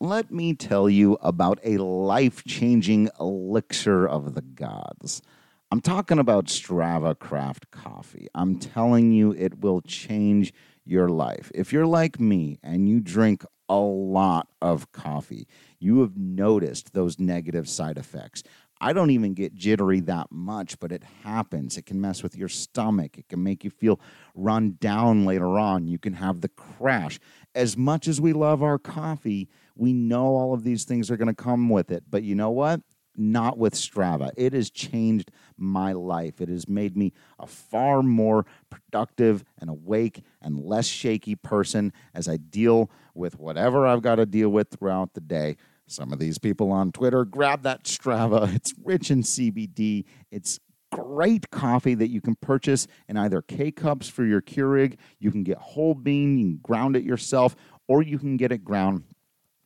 let me tell you about a life changing elixir of the gods. I'm talking about Strava Craft Coffee. I'm telling you, it will change your life. If you're like me and you drink a lot of coffee, you have noticed those negative side effects. I don't even get jittery that much, but it happens. It can mess with your stomach. It can make you feel run down later on. You can have the crash. As much as we love our coffee, we know all of these things are going to come with it. But you know what? Not with Strava. It has changed my life. It has made me a far more productive and awake and less shaky person as I deal with whatever I've got to deal with throughout the day. Some of these people on Twitter grab that Strava. It's rich in CBD. It's great coffee that you can purchase in either K cups for your Keurig. You can get whole bean, you can ground it yourself, or you can get it ground.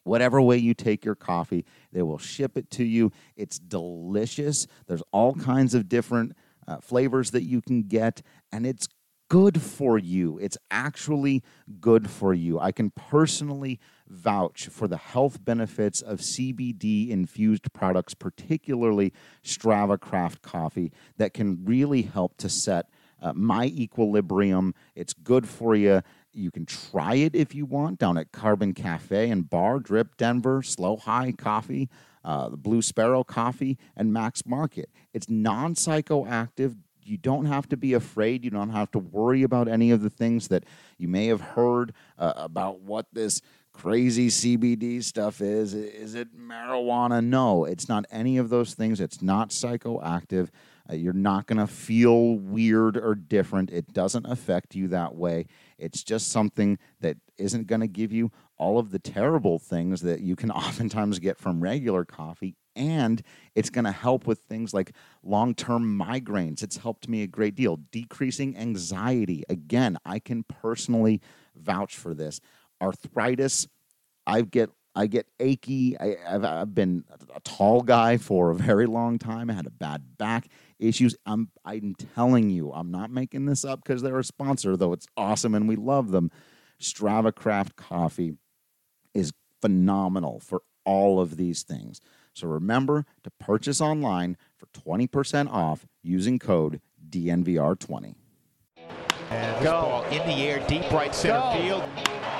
Whatever way you take your coffee, they will ship it to you. It's delicious. There's all kinds of different uh, flavors that you can get, and it's good for you. It's actually good for you. I can personally vouch for the health benefits of CBD infused products, particularly Strava Craft coffee, that can really help to set uh, my equilibrium. It's good for you. You can try it if you want down at Carbon Cafe and Bar, Drip Denver, Slow High Coffee, uh, the Blue Sparrow Coffee, and Max Market. It's non psychoactive you don't have to be afraid. You don't have to worry about any of the things that you may have heard uh, about what this crazy CBD stuff is. Is it marijuana? No, it's not any of those things. It's not psychoactive. Uh, you're not going to feel weird or different. It doesn't affect you that way. It's just something that isn't going to give you all of the terrible things that you can oftentimes get from regular coffee and it's going to help with things like long term migraines. It's helped me a great deal. Decreasing anxiety. Again, I can personally vouch for this. Arthritis, I get I get achy. I, have I've been a tall guy for a very long time. I had a bad back issues. I'm I'm telling you, I'm not making this up because they're a sponsor, though it's awesome and we love them. Strava Craft Coffee is phenomenal for all of these things. So remember to purchase online for 20% off using code DNVR20. And Go. ball in the air, deep right center Go. field.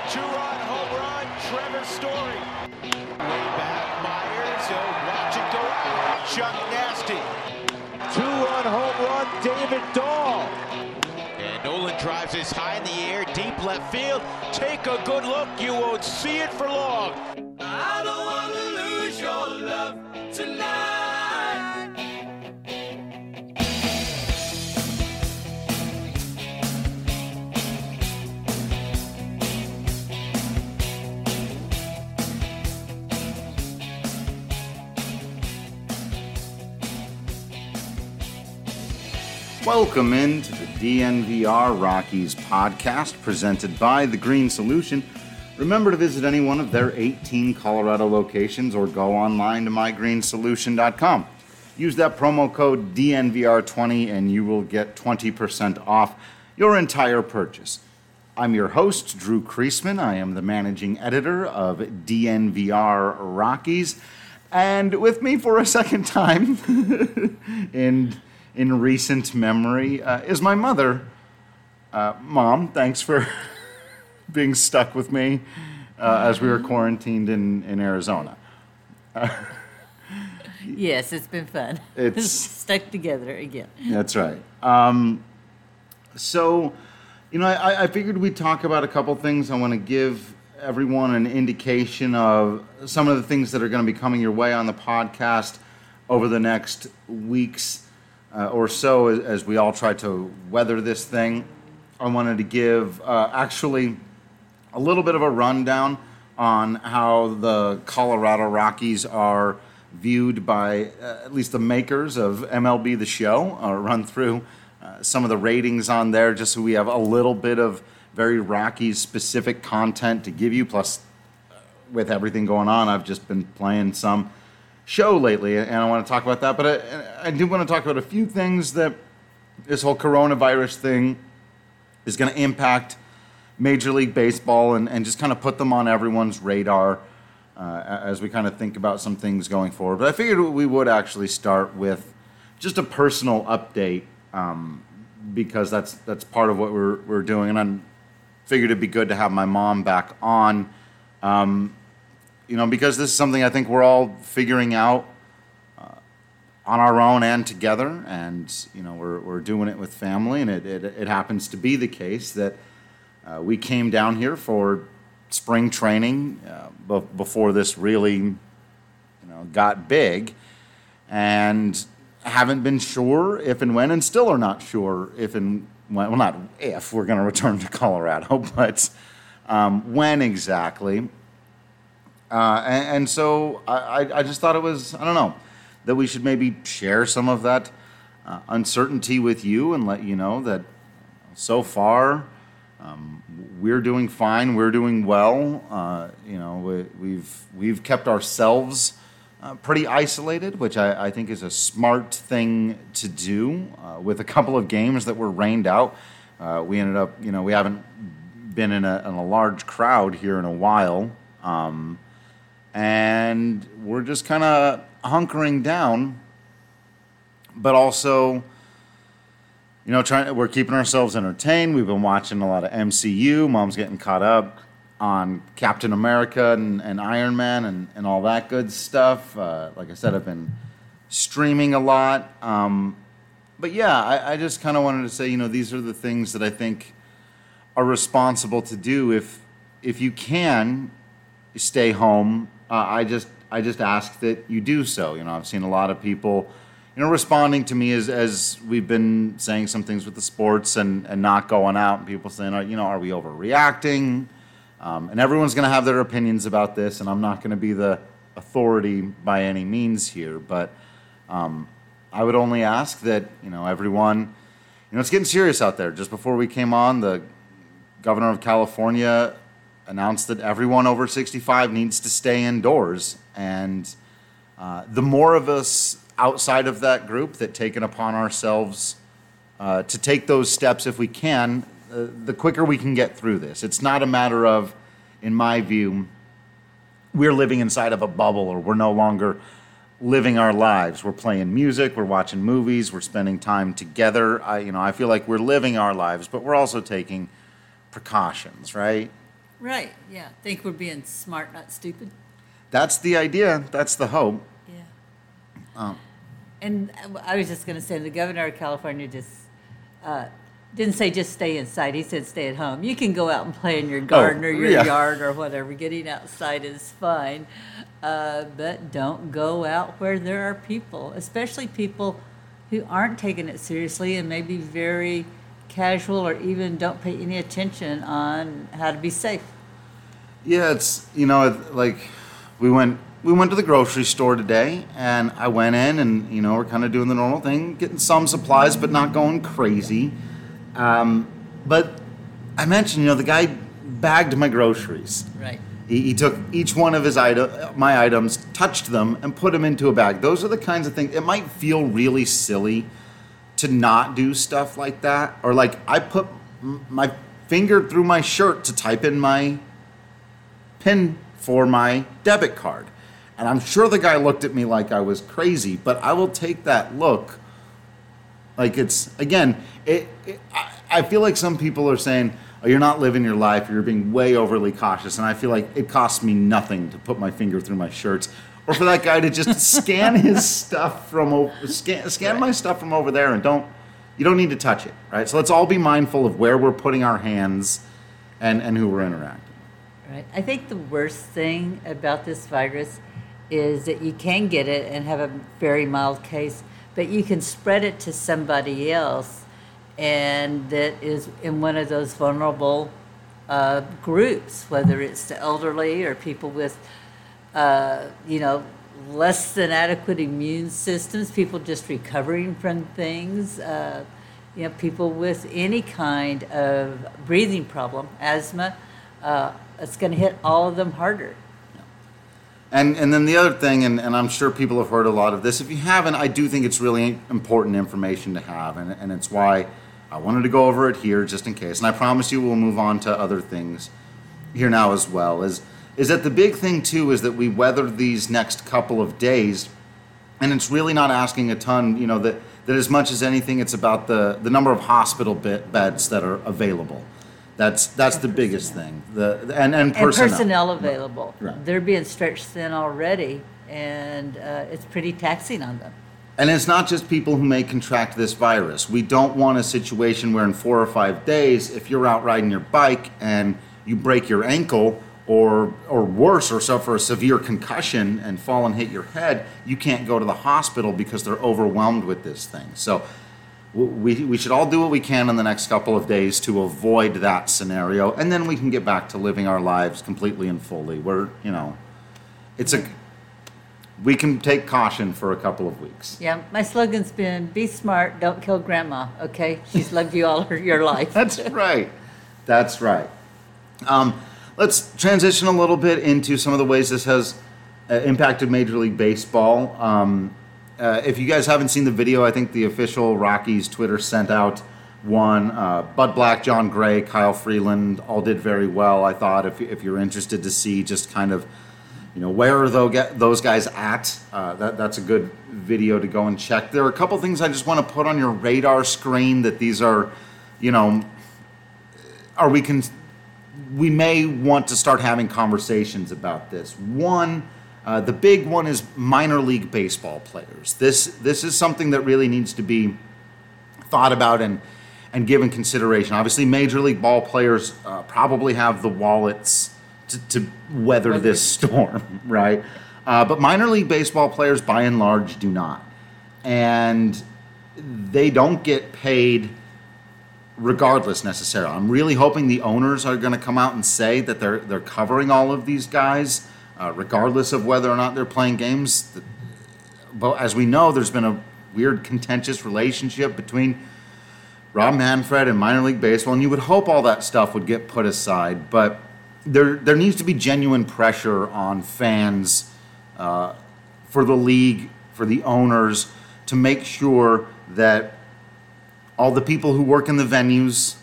Nolan drives this high in the air, deep left field. Take a good look, you won't see it for long. Welcome into the DNVR Rockies podcast presented by The Green Solution. Remember to visit any one of their 18 Colorado locations or go online to mygreensolution.com. Use that promo code DNVR20 and you will get 20% off your entire purchase. I'm your host, Drew Creasman. I am the managing editor of DNVR Rockies. And with me for a second time in in recent memory uh, is my mother. Uh, Mom, thanks for being stuck with me uh, as we were quarantined in, in Arizona. yes, it's been fun. It's stuck together again. That's right. Um, so, you know, I, I figured we'd talk about a couple things. I want to give everyone an indication of some of the things that are going to be coming your way on the podcast over the next weeks uh, or so as, as, we all try to weather this thing. I wanted to give uh, actually a little bit of a rundown on how the Colorado Rockies are viewed by uh, at least the makers of MLB The Show. I'll run through uh, some of the ratings on there just so we have a little bit of very Rockies specific content to give you. Plus, uh, with everything going on, I've just been playing some show lately, and I want to talk about that. But I, I do want to talk about a few things that this whole coronavirus thing is going to impact Major League Baseball and, and just kind of put them on everyone's radar. uh, as we kind of think about some things going forward. But I figured we would actually start with just a personal update um, because that's that's part of what we're we're doing, and I figured it'd be good to have my mom back on. Um, you know, because this is something I think we're all figuring out uh, on our own and together, and you know, we're we're doing it with family, and it it, it happens to be the case that uh, we came down here for spring training uh, before this really, you know, got big, and haven't been sure if and when, and still are not sure if and when. Well, not if we're going to return to Colorado, but um, when exactly. Uh, and, and, so I, I just thought it was I don't know that we should maybe share some of that uh, uncertainty with you and let you know that so far um, we're doing fine. We're doing well. Uh, you know, we, have we've, we've kept ourselves uh, pretty isolated, which I, I, think is a smart thing to do. Uh, with a couple of games that were rained out, we ended up, you know, we haven't been in a, in a large crowd here in a while, um, and we're just kind of hunkering down, but also you know, trying we're keeping ourselves entertained. We've been watching a lot of MCU. Mom's getting caught up on Captain America and, and Iron Man and, and all that good stuff. Uh, like I said, I've been streaming a lot. Um, but yeah, I, I just kind of wanted to say, you know, these are the things that I think are responsible to do. If if you can stay home, uh, I just I just ask that you do so. You know, I've seen a lot of people you know, responding to me as, as we've been saying some things with the sports and, and not going out, and people saying, you know, are we overreacting? Um, and everyone's going to have their opinions about this, and I'm not going to be the authority by any means here, but um, I would only ask that, you know, everyone, you know, it's getting serious out there. Just before we came on, the governor of California announced that everyone over 65 needs to stay indoors. And uh, the more of us outside of that group that taken upon ourselves uh, to take those steps if we can, uh, the quicker we can get through this. It's not a matter of, in my view, we're living inside of a bubble or we're no longer living our lives. We're playing music, we're watching movies, we're spending time together. I, you know, I feel like we're living our lives, but we're also taking precautions, right? Right. Yeah. Think we're being smart, not stupid. That's the idea. That's the hope. Um, and I was just going to say, the governor of California just uh, didn't say just stay inside. He said stay at home. You can go out and play in your garden oh, or your yeah. yard or whatever. Getting outside is fine. Uh, but don't go out where there are people, especially people who aren't taking it seriously and maybe very casual or even don't pay any attention on how to be safe. Yeah, it's, you know, like we went we went to the grocery store today and I went in and, you know, we're kind of doing the normal thing, getting some supplies, but not going crazy. Um, but I mentioned, you know, the guy bagged my groceries. Right. He, he took each one of his item, my items, touched them, and put them into a bag. Those are the kinds of things. It might feel really silly to not do stuff like that, or like I put my finger through my shirt to type in my pin for my debit card. And I'm sure the guy looked at me like I was crazy, but I will take that look. Like it's, again, it, it I, I feel like some people are saying, oh, you're not living your life, you're being way overly cautious. And I feel like it costs me nothing to put my finger through my shirts or for that guy to just scan his stuff from over, scan, scan my stuff from over there and don't, you don't need to touch it, right? So let's all be mindful of where we're putting our hands and, and who we're interacting. Right. I think the worst thing about this virus is that you can get it and have a very mild case, but you can spread it to somebody else, and that is in one of those vulnerable uh, groups, whether it's the elderly or people with, uh, you know, less than adequate immune systems, people just recovering from things, uh, you know, people with any kind of breathing problem, asthma. Uh, it's going to hit all of them harder. And, and then the other thing, and, and I'm sure people have heard a lot of this. If you haven't, I do think it's really important information to have, and, and it's why I wanted to go over it here just in case. And I promise you we'll move on to other things here now as well. Is is that the big thing too is that we weather these next couple of days, and it's really not asking a ton. You know that that as much as anything, it's about the the number of hospital bed, beds that are available. That's that's the biggest thing. The and and personnel, And personnel available. Right. They're being stretched thin already, and uh, it's pretty taxing on them. And it's not just people who may contract this virus. We don't want a situation where in four or five days, if you're out riding your bike and you break your ankle or or worse or suffer a severe concussion and fall and hit your head, you can't go to the hospital because they're overwhelmed with this thing. So we, we should all do what we can in the next couple of days to avoid that scenario, and then we can get back to living our lives completely and fully. We're, you know, it's a, we can take caution for a couple of weeks. Yeah, my slogan's been "Be smart, don't kill grandma." Okay, she's loved you all her, your life. That's right. That's right. Um, let's transition a little bit into some of the ways this has uh, impacted Major League Baseball. Um, uh, if you guys haven't seen the video, I think the official Rockies Twitter sent out one. Uh, Bud Black, Jon Gray, Kyle Freeland all did very well. I thought if, if you're interested to see just kind of you know where are those guys at uh, that, that's a good video to go and check there are a couple things i just want to put on your radar screen that these are you know are we can we may want to start having conversations about this one uh, the big one is minor league baseball players this this is something that really needs to be thought about and and given consideration. Obviously, major league ball players uh, probably have the wallets to, to weather this storm, right? Uh, but minor league baseball players, by and large, do not, and they don't get paid regardless necessarily. I'm really hoping the owners are going to come out and say that they're they're covering all of these guys, uh, regardless of whether or not they're playing games. But as we know, there's been a weird contentious relationship between Rob Manfred and minor league baseball, and you would hope all that stuff would get put aside. But there there needs to be genuine pressure on fans uh, for the league, for the owners, to make sure that all the people who work in the venues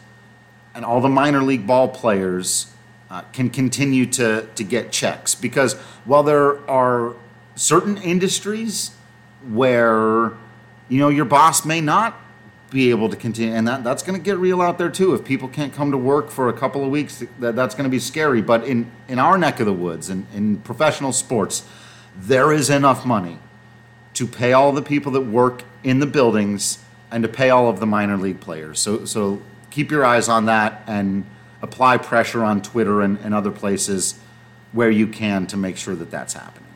and all the minor league ball players uh, can continue to, to get checks. Because while there are certain industries where, you know, your boss may not be able to continue, and that, that's going to get real out there too. If people can't come to work for a couple of weeks, that, that's going to be scary. But in, in our neck of the woods, in, in professional sports, there is enough money to pay all the people that work in the buildings and to pay all of the minor league players. So, so keep your eyes on that and apply pressure on Twitter and, and other places where you can to make sure that that's happening.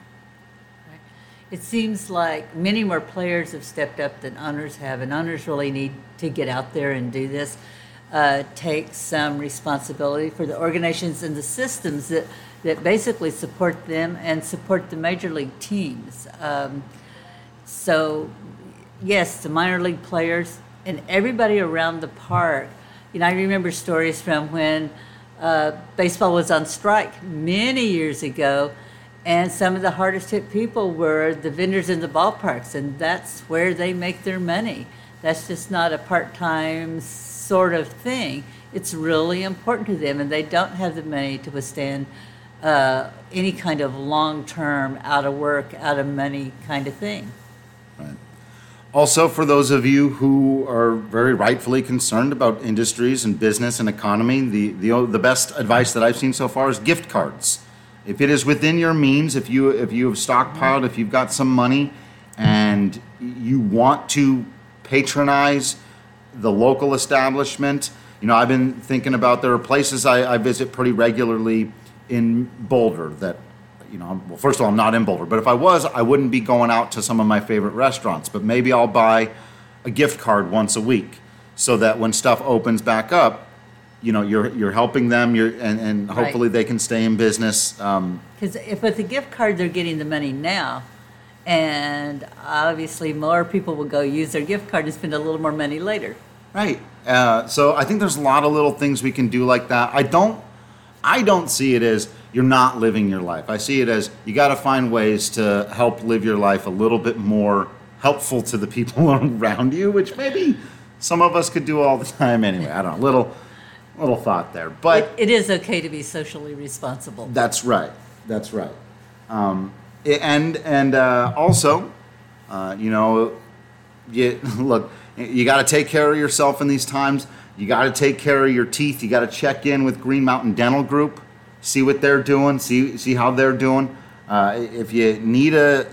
It seems like many more players have stepped up than owners have, and owners really need to get out there and do this. Uh, take some responsibility for the organizations and the systems that, that basically support them and support the major league teams. Um, so, yes, the minor league players and everybody around the park. You know, I remember stories from when uh, baseball was on strike many years ago, and some of the hardest hit people were the vendors in the ballparks, and that's where they make their money. That's just not a part time sort of thing. It's really important to them, and they don't have the money to withstand uh, any kind of long term, out of work, out of money kind of thing. Right. Also, for those of you who are very rightfully concerned about industries and business and economy, the, the, the best advice that I've seen so far is gift cards. If it is within your means, if you, if you have stockpiled, if you've got some money and you want to patronize the local establishment, you know, I've been thinking about there are places I, I visit pretty regularly in Boulder that you know, well, first of all, I'm not in Boulder, but if I was, I wouldn't be going out to some of my favorite restaurants. But maybe I'll buy a gift card once a week, so that when stuff opens back up, you know, you're you're helping them, you're and, and hopefully Right. they can stay in business. Um, Because if with the gift card, they're getting the money now, and obviously more people will go use their gift card and spend a little more money later. Right. Uh, so I think there's a lot of little things we can do like that. I don't, I don't see it as you're not living your life. I see it as you got to find ways to help live your life a little bit more helpful to the people around you, which maybe some of us could do all the time anyway. I don't know. Little, little thought there, but It, it is okay to be socially responsible. that's right. That's right. Um, and and uh, also, uh, you know, you look, you got to take care of yourself in these times. You got to take care of your teeth. You got to check in with Green Mountain Dental Group, see what they're doing, see see how they're doing. Uh, if you need a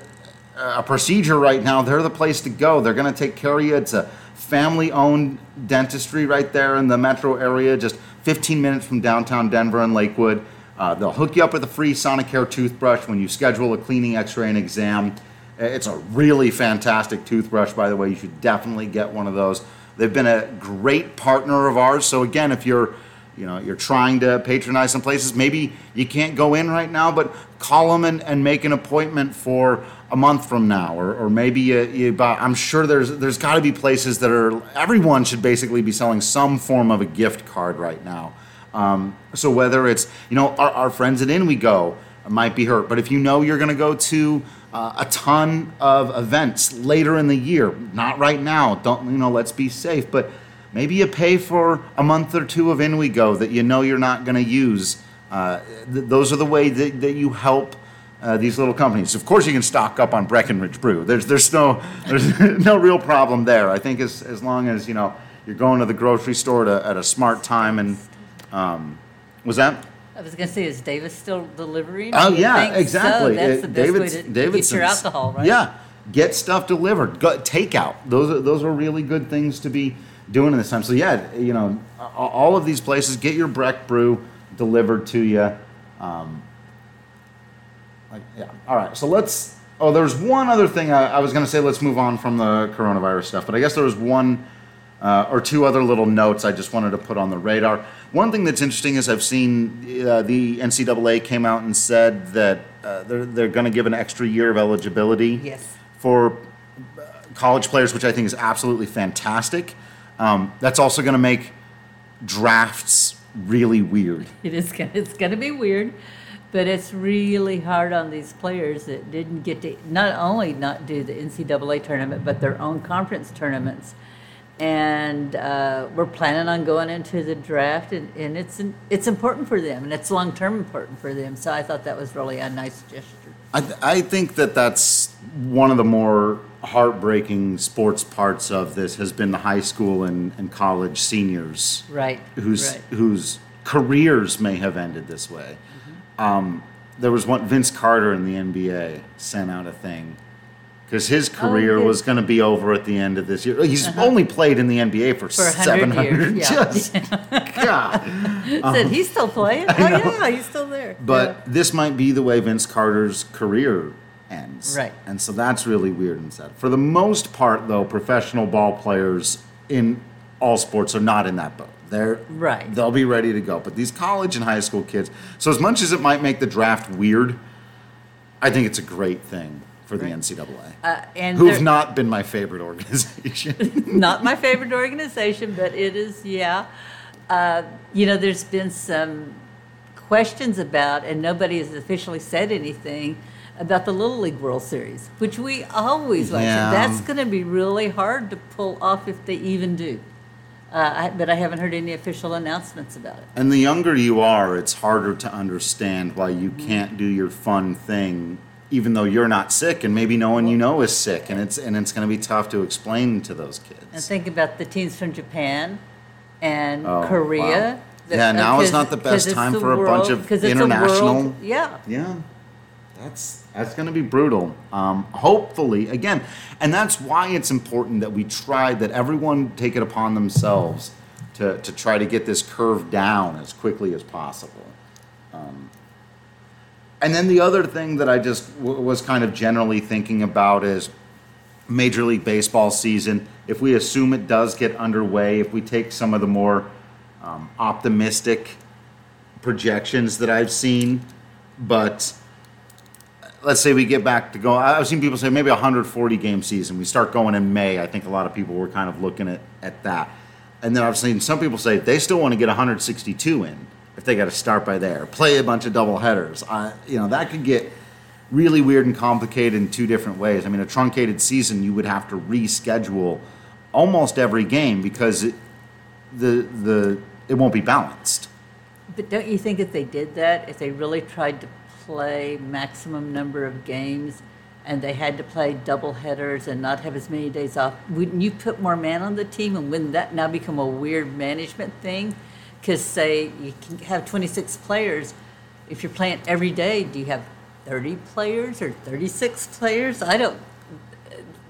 a procedure right now, they're the place to go. They're going to take care of you. It's a family-owned dentistry right there in the metro area, just 15 minutes from downtown Denver and Lakewood. Uh, they'll hook you up with a free Sonicare toothbrush when you schedule a cleaning, X-ray, and exam. It's a really fantastic toothbrush, by the way. You should definitely get one of those. They've been a great partner of ours. So again, if you're you know you're trying to patronize some places. Maybe you can't go in right now but call them and, and make an appointment for a month from now. Or, or maybe you, you buy, i'm sure there's there's got to be places that are everyone should basically be selling some form of a gift card right now. Um, so whether it's you know our, our friends at in we go might be hurt but if you know you're going to go to uh, a ton of events later in the year not right now don't you know let's be safe but maybe you pay for a month or two of in we go that you know you're not going to use uh, th- those are the way that, that you help uh, these little companies. Of course, you can stock up on Breckenridge Brew. There's there's no there's no real problem there. I think as as long as you know you're going to the grocery store to, at a smart time and um, was that I was going to say, is Davis still delivering? Oh yeah, think so? exactly. That's Uh, the best way David's- to get your alcohol, right? Yeah, get stuff delivered. Go, takeout. Those are those are really good things to be doing in this time. So yeah, you know, all of these places get your Breck brew delivered to you. Um, like, yeah. All right. So let's. Oh, there's one other thing I, I was going to say. Let's move on from the coronavirus stuff. But I guess there was one uh, or two other little notes I just wanted to put on the radar. One thing that's interesting is I've seen uh, the NCAA came out and said that uh, they're, they're going to give an extra year of eligibility Yes. for uh, college players, which I think is absolutely fantastic. Um, that's also going to make drafts really weird. It is. gonna- It's going to be weird, but it's really hard on these players that didn't get to not only not do the NCAA tournament, but their own conference tournaments. And uh, we're planning on going into the draft, and, and it's it's important for them, and it's long term important for them. So I thought that was really a nice gesture. I, th- I think that that's one of the more heartbreaking sports parts of this has been the high school and, and college seniors Right. whose right. whose careers may have ended this way. Mm-hmm. Um, there was one Vince Carter in the NBA sent out a thing because his oh, career Oh, was going to be over at the end of this year. He's uh-huh. only played in the NBA for, For seven hundred. years, yeah. Just God. Said um, he's still playing. Oh yeah, he's still there. But this might be the way Vince Carter's career ends. Right. And so that's really weird and sad. For the most part, though, professional ball players in all sports are not in that boat. They're Right. They'll be ready to go. But these college and high school kids. So as much as it might make the draft weird, I think it's a great thing for the Right. NCAA, Uh, and who've not been my favorite organization. not my favorite organization, but it is, yeah. Uh, you know, there's been some questions about, and nobody has officially said anything about the Little League World Series, which we always watch. Yeah. That's going to be really hard to pull off if they even do. Uh, I, but I haven't heard any official announcements about it. And the younger you are, it's harder to understand why you Mm-hmm. can't do your fun thing, even though you're not sick, and maybe no one you know is sick, and it's and it's going to be tough to explain to those kids. And think about the teams from Japan and Oh, Korea. wow. Yeah, now is not the best time the for a bunch of of 'cause it's a international- world- yeah. Yeah, that's that's going to be brutal. Um, hopefully, again, and that's why it's important that we try that everyone take it upon themselves to to try to get this curve down as quickly as possible. Um, and then the other thing that I just w- was kind of generally thinking about is Major League Baseball season. If we assume it does get underway, if we take some of the more um, optimistic projections that I've seen, but let's say we get back to go. I've seen people say maybe a 140 game season. We start going in May. I think a lot of people were kind of looking at, at that. And then I've seen some people say they still want to get 162 in if they got to start by there, play a bunch of double headers. Uh, you know, that could get really weird and complicated in two different ways. I mean, a truncated season, you would have to reschedule almost every game because it, the the it won't be balanced. But don't you think if they did that, if they really tried to play maximum number of games and they had to play double headers and not have as many days off, wouldn't you put more man on the team? And wouldn't that now become a weird management thing? Because, say, you can have 26 players. If you're playing every day, do you have 30 players or 36 players? I don't.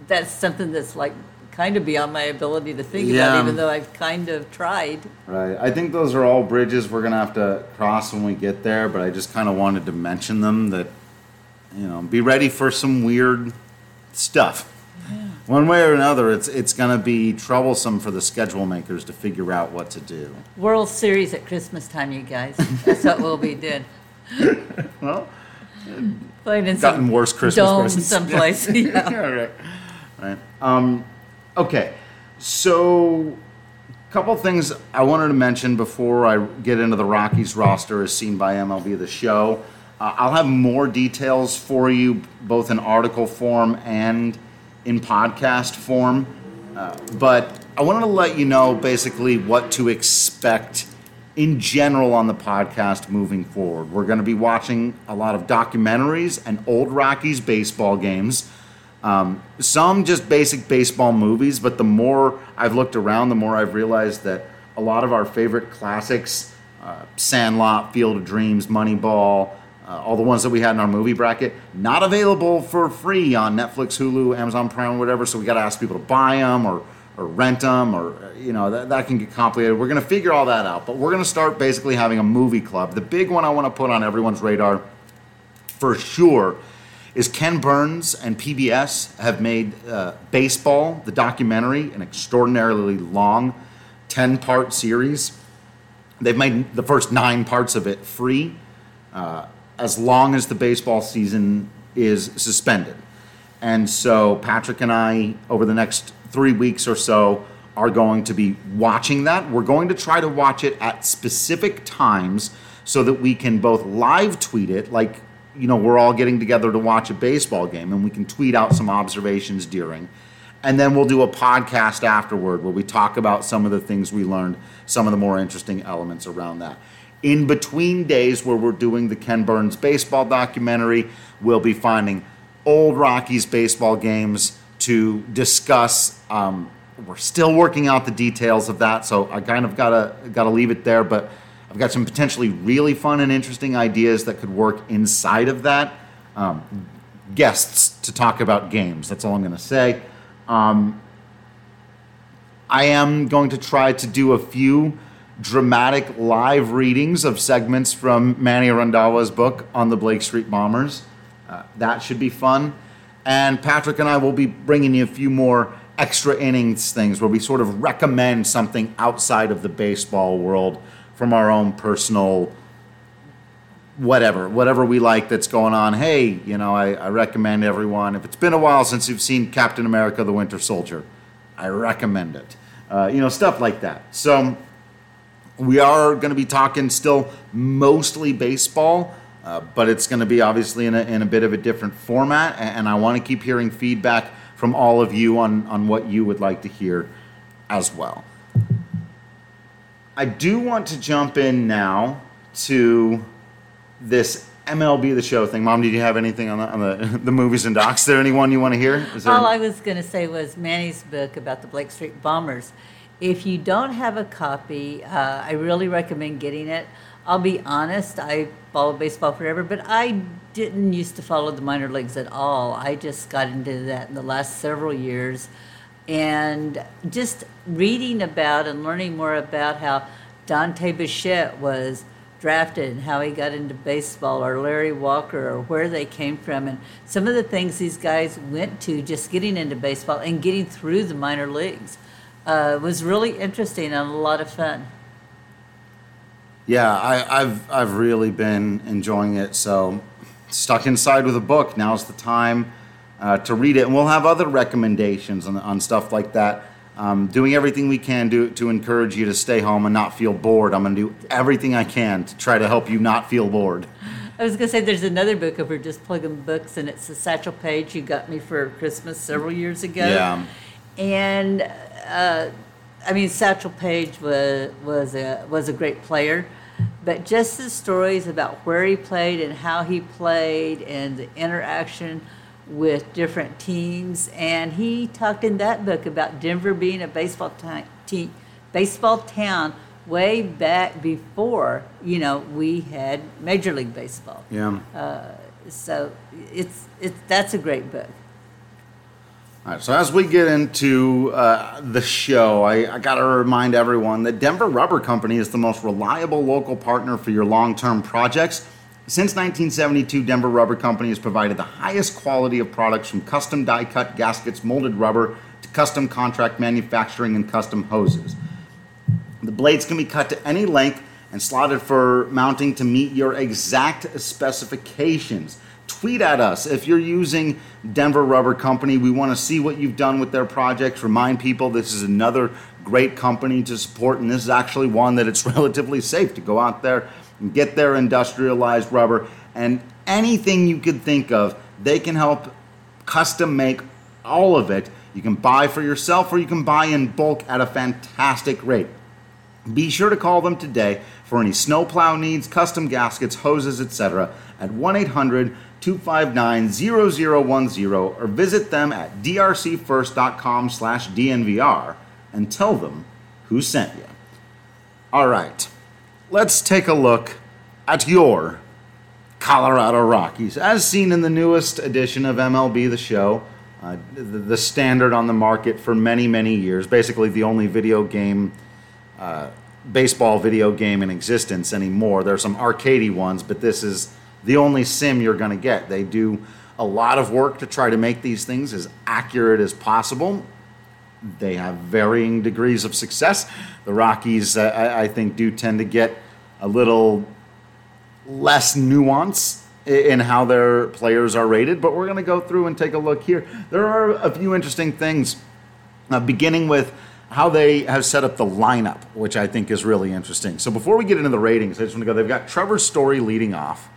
That's something that's like kind of beyond my ability to think Yeah. about, even though I've kind of tried. Right. I think those are all bridges we're gonna have to cross when we get there. But I just kind of wanted to mention them that, you know, be ready for some weird stuff. One way or another, it's it's gonna be troublesome for the schedule makers to figure out what to do. World Series at Christmas time, you guys. That's what we'll be doing. Well, Playing in gotten some worse Christmas dome presents. someplace. yeah. yeah, right. Right. Um, okay. So, a couple things I wanted to mention before I get into the Rockies roster as seen by MLB The Show. Uh, I'll have more details for you, both in article form and in podcast form. Uh, but I wanted to let you know basically what to expect in general on the podcast moving forward. We're going to be watching a lot of documentaries and old Rockies baseball games. Um, some just basic baseball movies, but the more I've looked around, the more I've realized that a lot of our favorite classics, uh, Sandlot, Field of Dreams, Moneyball, uh, all the ones that we had in our movie bracket, not available for free on Netflix, Hulu, Amazon Prime, whatever. So we got to ask people to buy them or or rent them, or uh, you know that, that can get complicated. We're going to figure all that out, but we're going to start basically having a movie club. The big one I want to put on everyone's radar for sure is Ken Burns and PBS have made uh, Baseball, the documentary, an extraordinarily long 10 part series. They've made the first nine parts of it free uh, as long as the baseball season is suspended. And so Patrick and I, over the next three weeks or so, are going to be watching that. We're going to try to watch it at specific times so that we can both live tweet it, like, you know, we're all getting together to watch a baseball game and we can tweet out some observations during. And then we'll do a podcast afterward where we talk about some of the things we learned, some of the more interesting elements around that. In between days where we're doing the Ken Burns baseball documentary, we'll be finding old Rockies baseball games to discuss. Um, we're still working out the details of that, so I kind of gotta gotta leave it there. But I've got some potentially really fun and interesting ideas that could work inside of that. Um, guests to talk about games. That's all I'm going to say. Um, I am going to try to do a few dramatic live readings of segments from Manny Randhawa's book on the Blake Street Bombers. Uh, that should be fun. And Patrick and I will be bringing you a few more extra innings things where we sort of recommend something outside of the baseball world from our own personal whatever, whatever we like that's going on. Hey, you know, I, I recommend everyone, if it's been a while since you've seen Captain America the Winter Soldier, I recommend it. Uh, you know, stuff like that. So we are going to be talking still mostly baseball, uh, but it's going to be obviously in a, in a bit of a different format. a- And I want to keep hearing feedback from all of you on, on what you would like to hear as well. I do want to jump in now to this MLB the show thing. Mom, did you have anything on the, on the, the movies and docs? Is there anyone you want to hear? There, All I was going to say was Manny's book about the Blake Street Bombers. If you don't have a copy, uh, I really recommend getting it. I'll be honest, I followed baseball forever, but I didn't used to follow the minor leagues at all. I just got into that in the last several years. And just reading about and learning more about how Dante Bichette was drafted and how he got into baseball, or Larry Walker, or where they came from, and some of the things these guys went to just getting into baseball and getting through the minor leagues uh, was really interesting and a lot of fun. Yeah, I, I've I've really been enjoying it. So stuck inside with a book. Now's the time uh, to read it, and we'll have other recommendations on, on stuff like that. Um, doing everything we can do to encourage you to stay home and not feel bored. I'm going to do everything I can to try to help you not feel bored. I was going to say there's another book if we're just plugging books, and it's the Satchel Paige you got me for Christmas several years ago. Yeah. And uh, I mean, Satchel Paige was was a was a great player, but just the stories about where he played and how he played and the interaction with different teams. And he talked in that book about Denver being a baseball ti- team, baseball town way back before you know we had Major League Baseball. Yeah. So it's it's that's a great book. All right, so as we get into uh, the show, I, I got to remind everyone that Denver Rubber Company is the most reliable local partner for your long term projects. Since 1972, Denver Rubber Company has provided the highest quality of products from custom die cut gaskets, molded rubber, to custom contract manufacturing and custom hoses. The blades can be cut to any length and slotted for mounting to meet your exact specifications. Tweet at us if you're using Denver Rubber Company. We want to see what you've done with their projects. Remind people this is another great company to support, and this is actually one that it's relatively safe to go out there and get their industrialized rubber. And anything you could think of, they can help custom make all of it. You can buy for yourself or you can buy in bulk at a fantastic rate. Be sure to call them today for any snowplow needs, custom gaskets, hoses, etc. at 1 800 259 0010 or visit them at drcfirst.com slash DNVR and tell them who sent you. All right, let's take a look at your Colorado Rockies. As seen in the newest edition of MLB The Show, uh, the, the standard on the market for many, many years, basically the only video game baseball video game in existence anymore. There are some arcadey ones, but this is the only sim you're going to get. They do a lot of work to try to make these things as accurate as possible. They have varying degrees of success. The Rockies, uh, I, I think, do tend to get a little less nuance in how their players are rated, but we're going to go through and take a look here. There are a few interesting things uh, beginning with how they have set up the lineup, which I think is really interesting. So before we get into the ratings, I just want to go. They've got Trevor Story leading off,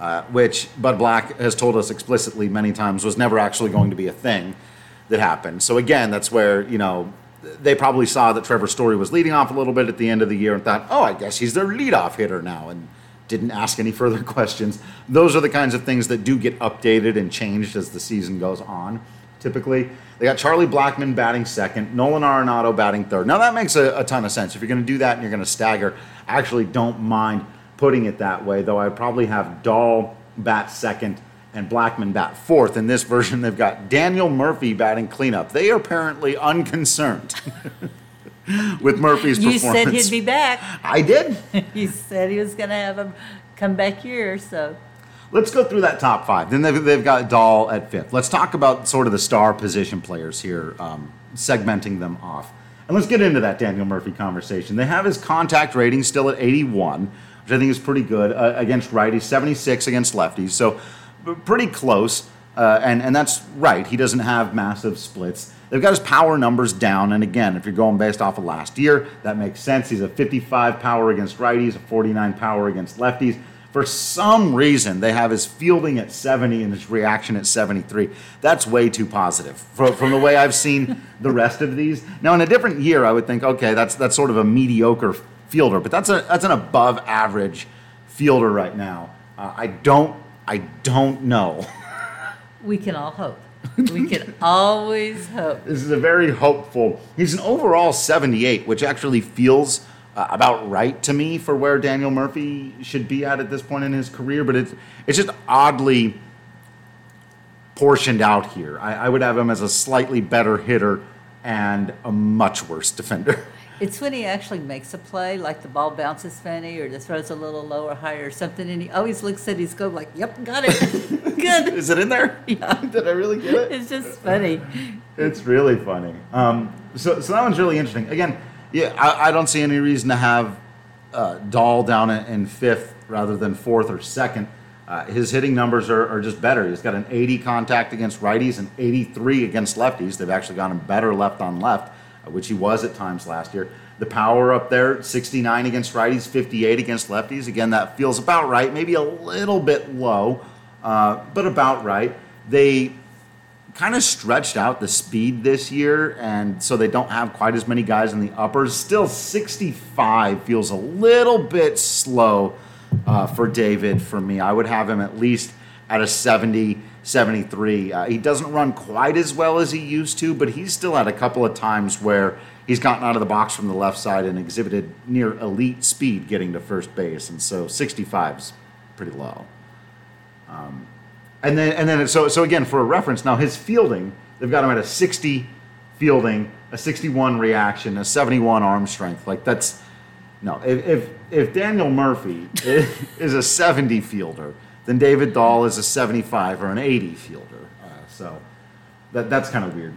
uh, which Bud Black has told us explicitly many times was never actually going to be a thing that happened. So again, that's where you know they probably saw that Trevor Story was leading off a little bit at the end of the year and thought, oh, I guess he's their leadoff hitter now, and didn't ask any further questions. Those are the kinds of things that do get updated and changed as the season goes on. Typically, they got Charlie Blackmon batting second, Nolan Arenado batting third. Now that makes a, a ton of sense. If you're going to do that and you're going to stagger, I actually don't mind putting it that way. Though I'd probably have Dahl bat second and Blackmon bat fourth. In this version, they've got Daniel Murphy batting cleanup. They are apparently unconcerned with Murphy's You performance. said he'd be back. I did. you said he was going to have a comeback year, so Let's go through that top five. Then they've, they've got Dahl at fifth. Let's talk about sort of the star position players here, um, segmenting them off. And let's get into that Daniel Murphy conversation. They have his contact rating still at 81, which I think is pretty good uh, against righties, 76 against lefties. So pretty close. Uh, and, and that's right. He doesn't have massive splits. They've got his power numbers down. And again, if you're going based off of last year, that makes sense. He's a 55 power against righties, a 49 power against lefties. For some reason, they have his fielding at 70 and his reaction at 73. That's way too positive from, from the way I've seen the rest of these. Now, in a different year, I would think, okay, that's that's sort of a mediocre fielder, but that's a that's an above average fielder right now. Uh, I don't I don't know. we can all hope. We can always hope. This is a very hopeful. He's an overall 78, which actually feels uh, about right to me for where Daniel Murphy should be at at this point in his career. But it's it's just oddly portioned out here. I, I would have him as a slightly better hitter and a much worse defender. It's when he actually makes a play, like the ball bounces funny or the throws a little low or high or something, and he always looks at his scope like, "Yep, got it, good." Is it in there? Yeah. Did I really get it? It's just funny. It's really funny. Um, so, so that one's really interesting. Again, yeah, I, I don't see any reason to have uh, Dahl down in, fifth rather than fourth or second. Uh, his hitting numbers are, are just better. He's got an 80 contact against righties and 83 against lefties. They've actually gotten better left on left, which he was at times last year. The power up there, 69 against righties, 58 against lefties. Again, that feels about right. Maybe a little bit low, uh, but about right. They kind of stretched out the speed this year, and so they don't have quite as many guys in the uppers. Still, 65 feels a little bit slow uh, for David for me. I would have him at least at a 70, 73. Uh, he doesn't run quite as well as he used to, but he's still had a couple of times where he's gotten out of the box from the left side and exhibited near elite speed getting to first base. And so 65 is pretty low. Um, and then, and then, so, so again, for a reference, now his fielding, they've got him at a 60 fielding, a 61 reaction, a 71 arm strength. Like that's, no, if, if, if Daniel Murphy is a 70 fielder, then David Dahl is a 75 or an 80 fielder. Uh, so that, that's kind of weird.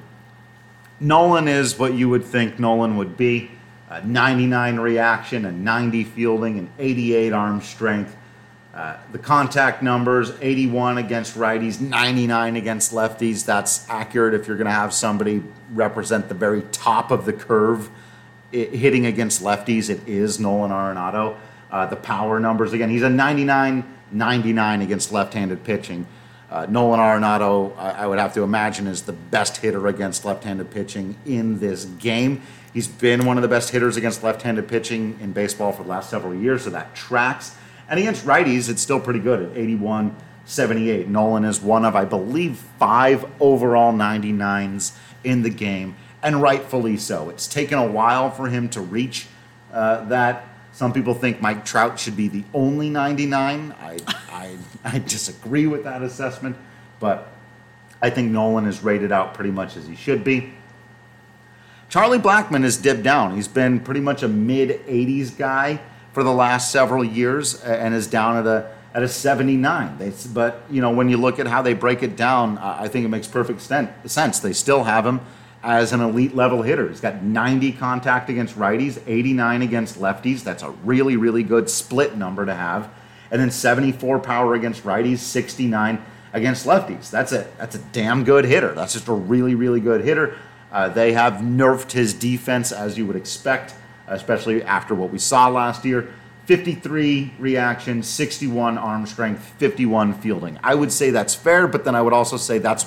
Nolan is what you would think Nolan would be a 99 reaction, a 90 fielding, an 88 arm strength. Uh, the contact numbers 81 against righties, 99 against lefties. That's accurate if you're going to have somebody represent the very top of the curve it, hitting against lefties. It is Nolan Arenado. Uh, the power numbers again, he's a 99 99 against left handed pitching. Uh, Nolan Arenado, I, I, would have to imagine, is the best hitter against left handed pitching in this game. He's been one of the best hitters against left handed pitching in baseball for the last several years, so that tracks. And against righties, it's still pretty good at 81 78. Nolan is one of, I believe, five overall 99s in the game, and rightfully so. It's taken a while for him to reach uh, that some people think Mike Trout should be the only 99. I, I, I disagree with that assessment, but I think Nolan is rated out pretty much as he should be. Charlie Blackmon has dipped down. He's been pretty much a mid 80s guy for the last several years and is down at a at a 79. They, but you know when you look at how they break it down, I think it makes perfect sense. They still have him as an elite level hitter. He's got 90 contact against righties, 89 against lefties. That's a really, really good split number to have. And then 74 power against righties, 69 against lefties. That's a that's a damn good hitter. That's just a really, really good hitter. Uh, they have nerfed his defense as you would expect, especially after what we saw last year. 53 reaction, 61 arm strength, 51 fielding. I would say that's fair, but then I would also say that's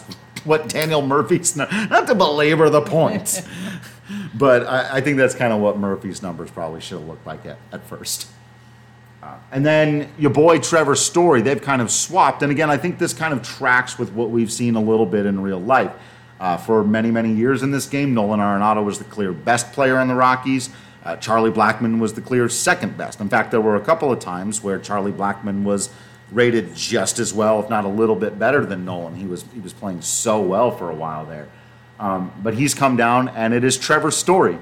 what Daniel Murphy's not, not to belabor the point, but I, I, think that's kind of what Murphy's numbers probably should have looked like at, at first. Uh, and then your boy Trevor Story, they've kind of swapped. And again, I think this kind of tracks with what we've seen a little bit in real life. Uh, for many, many years in this game, Nolan Arenado was the clear best player on the Rockies. Uh, Charlie Blackmon was the clear second best. In fact, there were a couple of times where Charlie Blackmon was rated just as well, if not a little bit better than Nolan. He was he was playing so well for a while there, um, but he's come down, and it is Trevor Story,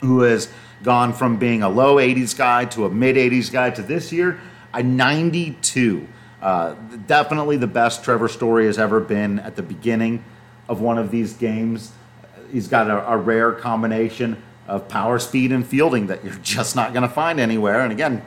who has gone from being a low 80s guy to a mid 80s guy to this year a 92. Uh, definitely the best Trevor Story has ever been at the beginning of one of these games. He's got a, a rare combination of power, speed, and fielding that you're just not going to find anywhere. And again,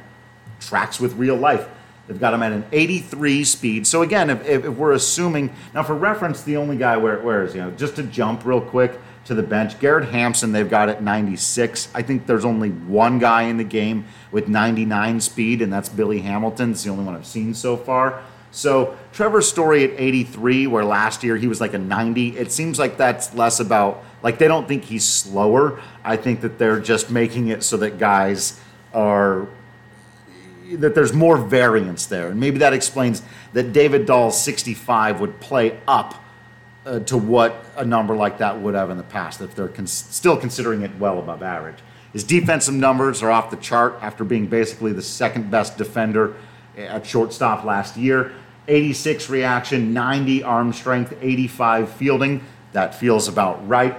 tracks with real life. They've got him at an 83 speed. So again, if, if, we're assuming now for reference, the only guy where where is you know just to jump real quick to the bench, Garrett Hampson they've got at 96. I think there's only one guy in the game with 99 speed, and that's Billy Hamilton. It's the only one I've seen so far. So Trevor Story at 83, where last year he was like a 90. It seems like that's less about like they don't think he's slower. I think that they're just making it so that guys are that there's more variance there, and maybe that explains that David Dahl's 65 would play up uh, to what a number like that would have in the past if they're still considering it well above average. His defensive numbers are off the chart after being basically the second best defender at shortstop last year. 86 reaction, 90 arm strength, 85 fielding. That feels about right.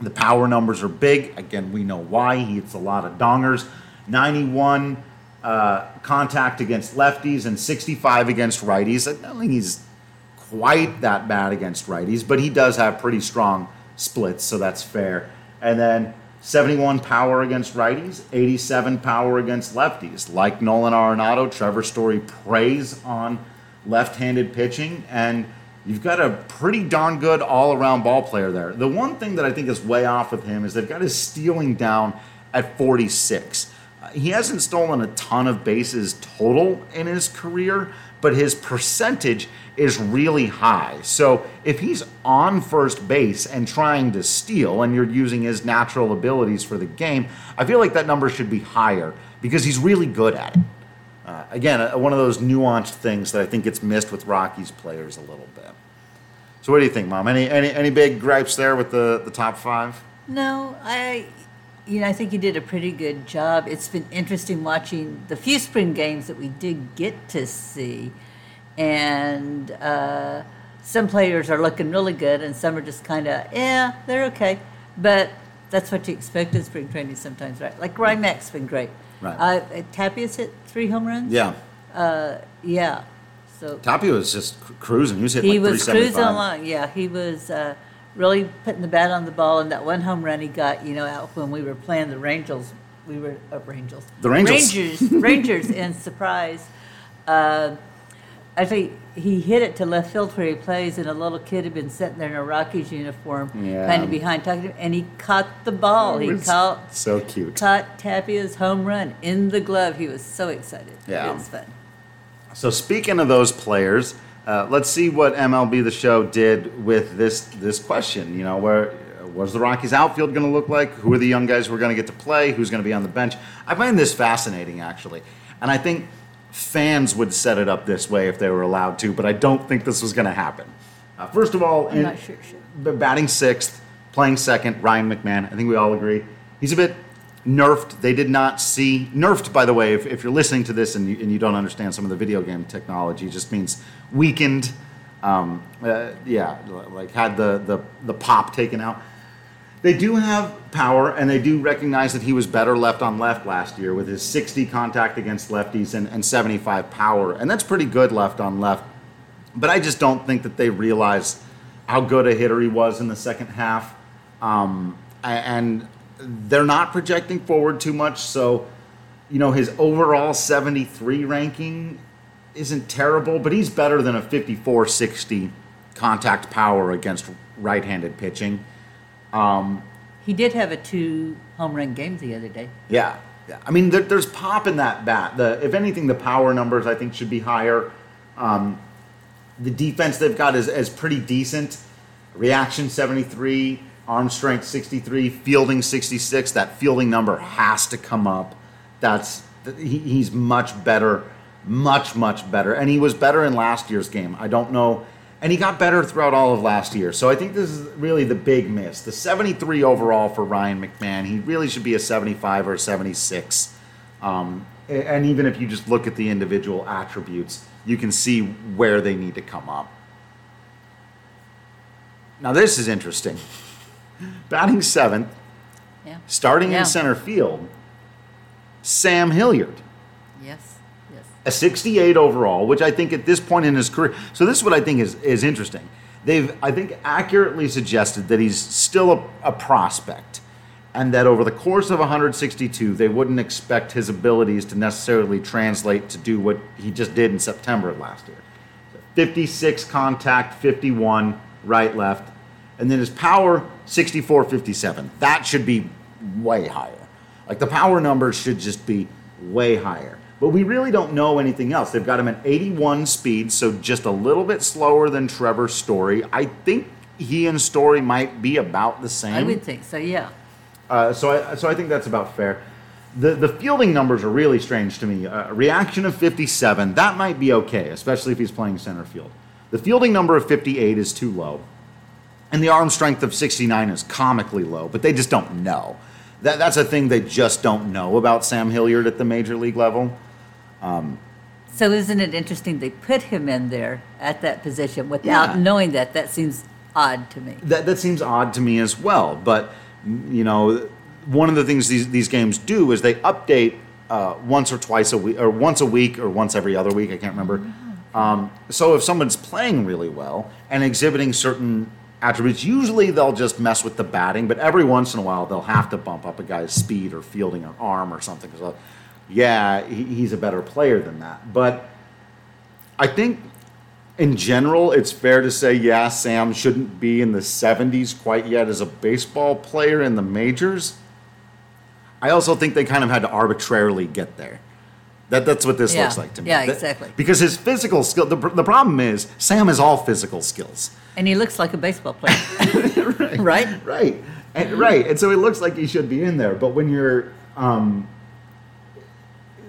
The power numbers are big. Again, we know why. He hits a lot of dongers. 91 uh, contact against lefties and 65 against righties. I don't think he's quite that bad against righties, but he does have pretty strong splits, so that's fair. And then 71 power against righties, 87 power against lefties. Like Nolan Arenado, Trevor Story preys on left handed pitching, and you've got a pretty darn good all around ball player there. The one thing that I think is way off with him is they've got his stealing down at 46 he hasn't stolen a ton of bases total in his career, but his percentage is really high. So if he's on first base and trying to steal, and you're using his natural abilities for the game, I feel like that number should be higher because he's really good at it. Uh, again, uh, one of those nuanced things that I think gets missed with Rockies players a little bit. So what do you think, Mom? Any any any big gripes there with the the top five? No, I, you know, I think you did a pretty good job. It's been interesting watching the few spring games that we did get to see, and uh, some players are looking really good, and some are just kind of, yeah, they're okay. But that's what you expect in spring training sometimes, right? Like Rymack's been great. Right. Uh, Tapia's hit three home runs. Yeah, Yeah. So Tapia was just cruising. He was hitting he like was 375. cruising along. Yeah, he was uh, really putting the bat on the ball. And that one home run he got, you know, out when we were playing the Rangers, we were uh, Rangers, The Rangers. Rangers, Rangers in surprise. Uh, think he hit it to left field where he plays, and a little kid had been sitting there in a Rockies uniform, Yeah. kind of behind, talking to him, and he caught the ball. He caught so cute. caught Tapia's home run in the glove. He was so excited. Yeah. it was fun. So speaking of those players, uh, let's see what MLB The Show did with this this question. You know, where what's the Rockies outfield going to look like? Who are the young guys who are going to get to play? Who's going to be on the bench? I find this fascinating, actually, and I think fans would set it up this way if they were allowed to, but I don't think this was going to happen. Uh, first of all, in- sure it batting sixth, playing second, Ryan McMahon. I think we all agree. He's a bit nerfed. They did not see. Nerfed, by the way, if, if you're listening to this and you, and you don't understand some of the video game technology, just means weakened. Um, uh, yeah, like had the, the, the pop taken out. They do have power, and they do recognize that he was better left on left last year with his 60 contact against lefties and, and 75 power. And that's pretty good left on left. But I just don't think that they realize how good a hitter he was in the second half. Um, and they're not projecting forward too much. So, you know, his overall 73 ranking isn't terrible, but he's better than a 54 60 contact power against right handed pitching. He did have a two home run game the other day. Yeah, yeah. I mean, there, there's pop in that bat. The if anything, the power numbers I think should be higher. Um, the defense they've got is, is pretty decent. Reaction 73, arm strength 63, fielding 66. That fielding number has to come up. That's he, he's much better, much much better, and he was better in last year's game. I don't know, and he got better throughout all of last year. So I think this is really the big miss. The 73 overall for Ryan McMahon. He really should be a 75 or a 76. Um, and even if you just look at the individual attributes, you can see where they need to come up. Now, this is interesting. Batting seventh, Yeah. starting Yeah. in center field, Sam Hilliard, Yes. Yes. a 68 overall, which I think at this point in his career. So, this is what I think is, is interesting. They've, I think, accurately suggested that he's still a, a prospect and that over the course of 162, they wouldn't expect his abilities to necessarily translate to do what he just did in September of last year. 56 contact, 51 right left, and then his power 64 57. That should be way higher. Like the power numbers should just be way higher. But we really don't know anything else. They've got him at 81 speed, so just a little bit slower than Trevor Story. I think he and Story might be about the same. I would think so. Yeah. Uh, so, I, so I think that's about fair. The, the fielding numbers are really strange to me. Uh, reaction of 57, that might be okay, especially if he's playing center field. The fielding number of 58 is too low. And the arm strength of 69 is comically low, but they just don't know. That, that's a thing they just don't know about Sam Hilliard at the major league level. So isn't it interesting they put him in there at that position without Yeah. knowing that? That seems odd to me. That, that seems odd to me as well. But, you know, one of the things these, these games do is they update uh, once or twice a week, or once a week, or once every other week. I can't remember. Um, so if someone's playing really well and exhibiting certain attributes, usually they'll just mess with the batting, but every once in a while they'll have to bump up a guy's speed or fielding or arm or something. So, yeah, he, he's a better player than that. But I think in general, it's fair to say, yeah, Sam shouldn't be in the 70s quite yet as a baseball player in the majors. I also think they kind of had to arbitrarily get there. That, that's what this Yeah. looks like to me. Yeah, That- exactly. because his physical skill, the, the problem is, Sam has all physical skills. And he looks like a baseball player. right? Right. And, right. And so it looks like he should be in there. But when you're. Um,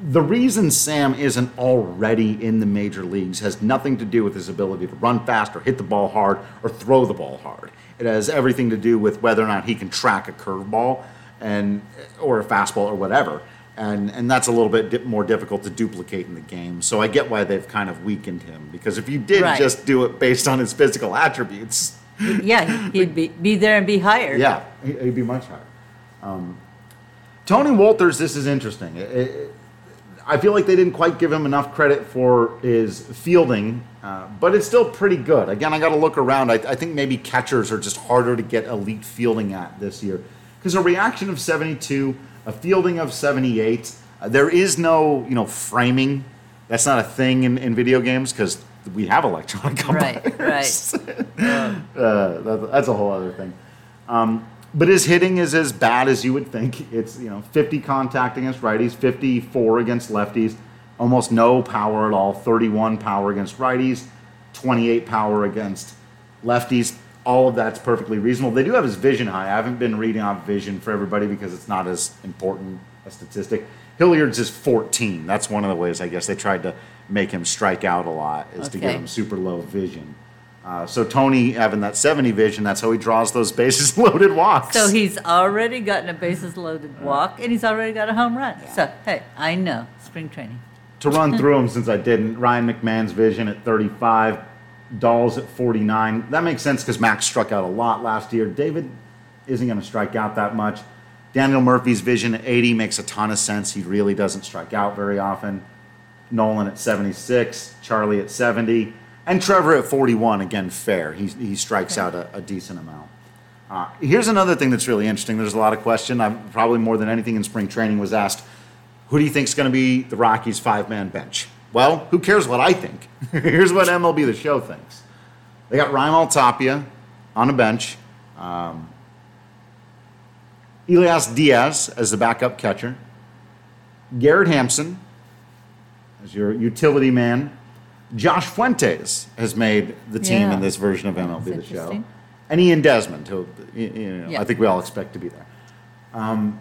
the reason Sam isn't already in the major leagues has nothing to do with his ability to run fast or hit the ball hard or throw the ball hard. It has everything to do with whether or not he can track a curveball and or a fastball or whatever. And and that's a little bit di- more difficult to duplicate in the game. So I get why they've kind of weakened him because if you did Right. just do it based on his physical attributes, Yeah, he'd be, be there and be higher. yeah, he- he'd be much higher. Um, Tony Wolters, this is interesting. It- it- I feel like they didn't quite give him enough credit for his fielding, uh, but it's still pretty good. Again, I got to look around. I, I think maybe catchers are just harder to get elite fielding at this year because a reaction of 72, a fielding of 78. Uh, there is no, you know, framing. That's not a thing in, in video games because we have electronic Right, umpires. right. Uh, that, that's a whole other thing. Um, but his hitting is as bad as you would think. It's you know 50 contact against righties, 54 against lefties, almost no power at all. 31 power against righties, 28 power against lefties. All of that's perfectly reasonable. They do have his vision high. I haven't been reading off vision for everybody because it's not as important a statistic. Hilliard's is 14. That's one of the ways I guess they tried to make him strike out a lot is to give him super low vision. Uh, so Tony having that 70 vision, that's how he draws those bases loaded walks. So he's already gotten a bases loaded walk and he's already got a home run. So, hey, I know spring training. to run through them since I didn't. Ryan McMahon's vision at 35, Dahl's at 49. That makes sense because Max struck out a lot last year. David isn't going to strike out that much. Daniel Murphy's vision at 80 makes a ton of sense. He really doesn't strike out very often. Nolan at 76, Charlie at 70, and Trevor at 41. Again, fair. He, he strikes out a, a decent amount. Uh, here's another thing that's really interesting. There's a lot of question. i probably more than anything in spring training was asked, who do you think is going to be the Rockies' five-man bench? Well, who cares what I think? Here's what MLB The Show thinks. They got Raimel Tapia on a bench, um, Elias Diaz as the backup catcher, Garrett Hampson as your utility man, Josh Fuentes has made the team Yeah. in this version of MLB The Show, and Ian Desmond, who you know, Yeah. I think we all expect to be there. Um,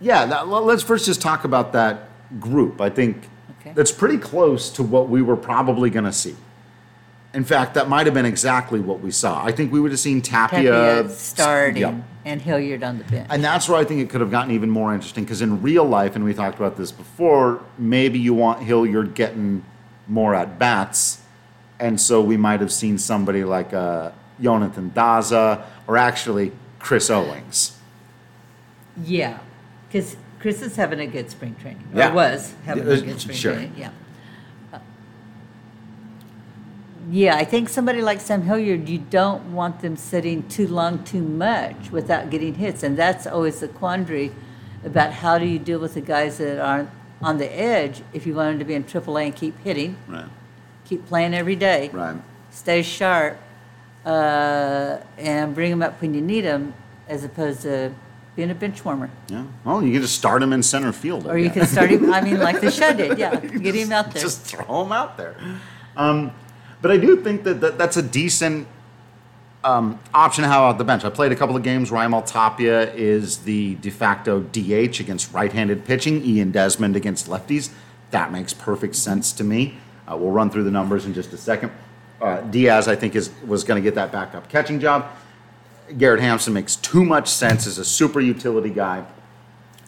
yeah, that, let's first just talk about that group. I think Okay. that's pretty close to what we were probably going to see. In fact, that might have been exactly what we saw. I think we would have seen Tapia, Tapia starting Yeah. and Hilliard on the bench. And that's where I think it could have gotten even more interesting because in real life, and we talked about this before, maybe you want Hilliard getting more at bats. And so we might have seen somebody like uh, Jonathan Daza or actually Chris Owings. Yeah, because Chris is having a good spring training. Yeah. Or was having Yeah, a good spring sure. training. Yeah. Uh, Yeah, I think somebody like Sam Hilliard, you don't want them sitting too long, too much without getting hits, and that's always the quandary about how do you deal with the guys that aren't on the edge if you want them to be in AAA and keep hitting, Right. keep playing every day, Right. stay sharp, uh, and bring them up when you need them, as opposed to being a bench warmer. Yeah. Well, you can just start him in center field. Or you can start him, I mean, like the show did, yeah, get him out there. Just throw him out there. Um, but I do think that, that that's a decent um, option to have out the bench. I played a couple of games. Raimel Tapia is the de facto DH against right-handed pitching. Ian Desmond against lefties. That makes perfect sense to me. Uh, we'll run through the numbers in just a second. Uh, Diaz, I think, is was going to get that backup catching job. Garrett Hampson makes too much sense as a super utility guy.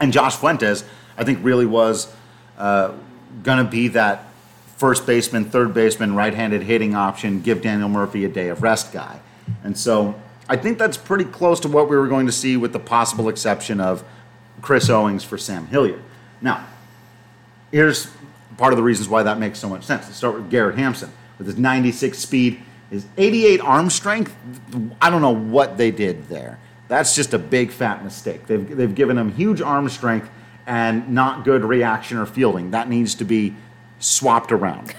And Josh Fuentes, I think, really was uh, going to be that first baseman, third baseman, right handed hitting option, give Daniel Murphy a day of rest guy. And so I think that's pretty close to what we were going to see, with the possible exception of Chris Owings for Sam Hilliard. Now, here's part of the reasons why that makes so much sense. Let's start with Garrett Hampson with his 96 speed, his 88 arm strength. I don't know what they did there. That's just a big fat mistake. They've, they've given him huge arm strength and not good reaction or fielding. That needs to be swapped around.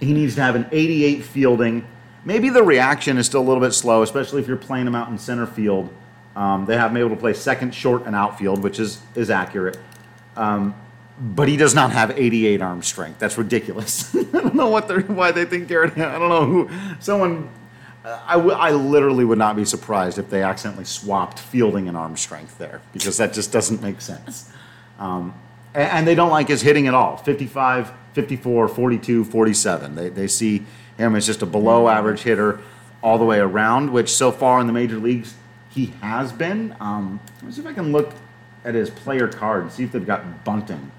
He needs to have an 88 fielding. Maybe the reaction is still a little bit slow, especially if you're playing him out in center field. Um, they have him able to play second, short, and outfield, which is is accurate. Um, but he does not have 88 arm strength. That's ridiculous. I don't know what they're, why they think Garrett. I don't know who. Someone. I, w- I literally would not be surprised if they accidentally swapped fielding and arm strength there because that just doesn't make sense. Um, and, and they don't like his hitting at all 55, 54, 42, 47. They, they see him as just a below average hitter all the way around, which so far in the major leagues he has been. Um, let me see if I can look at his player card and see if they've got bunting.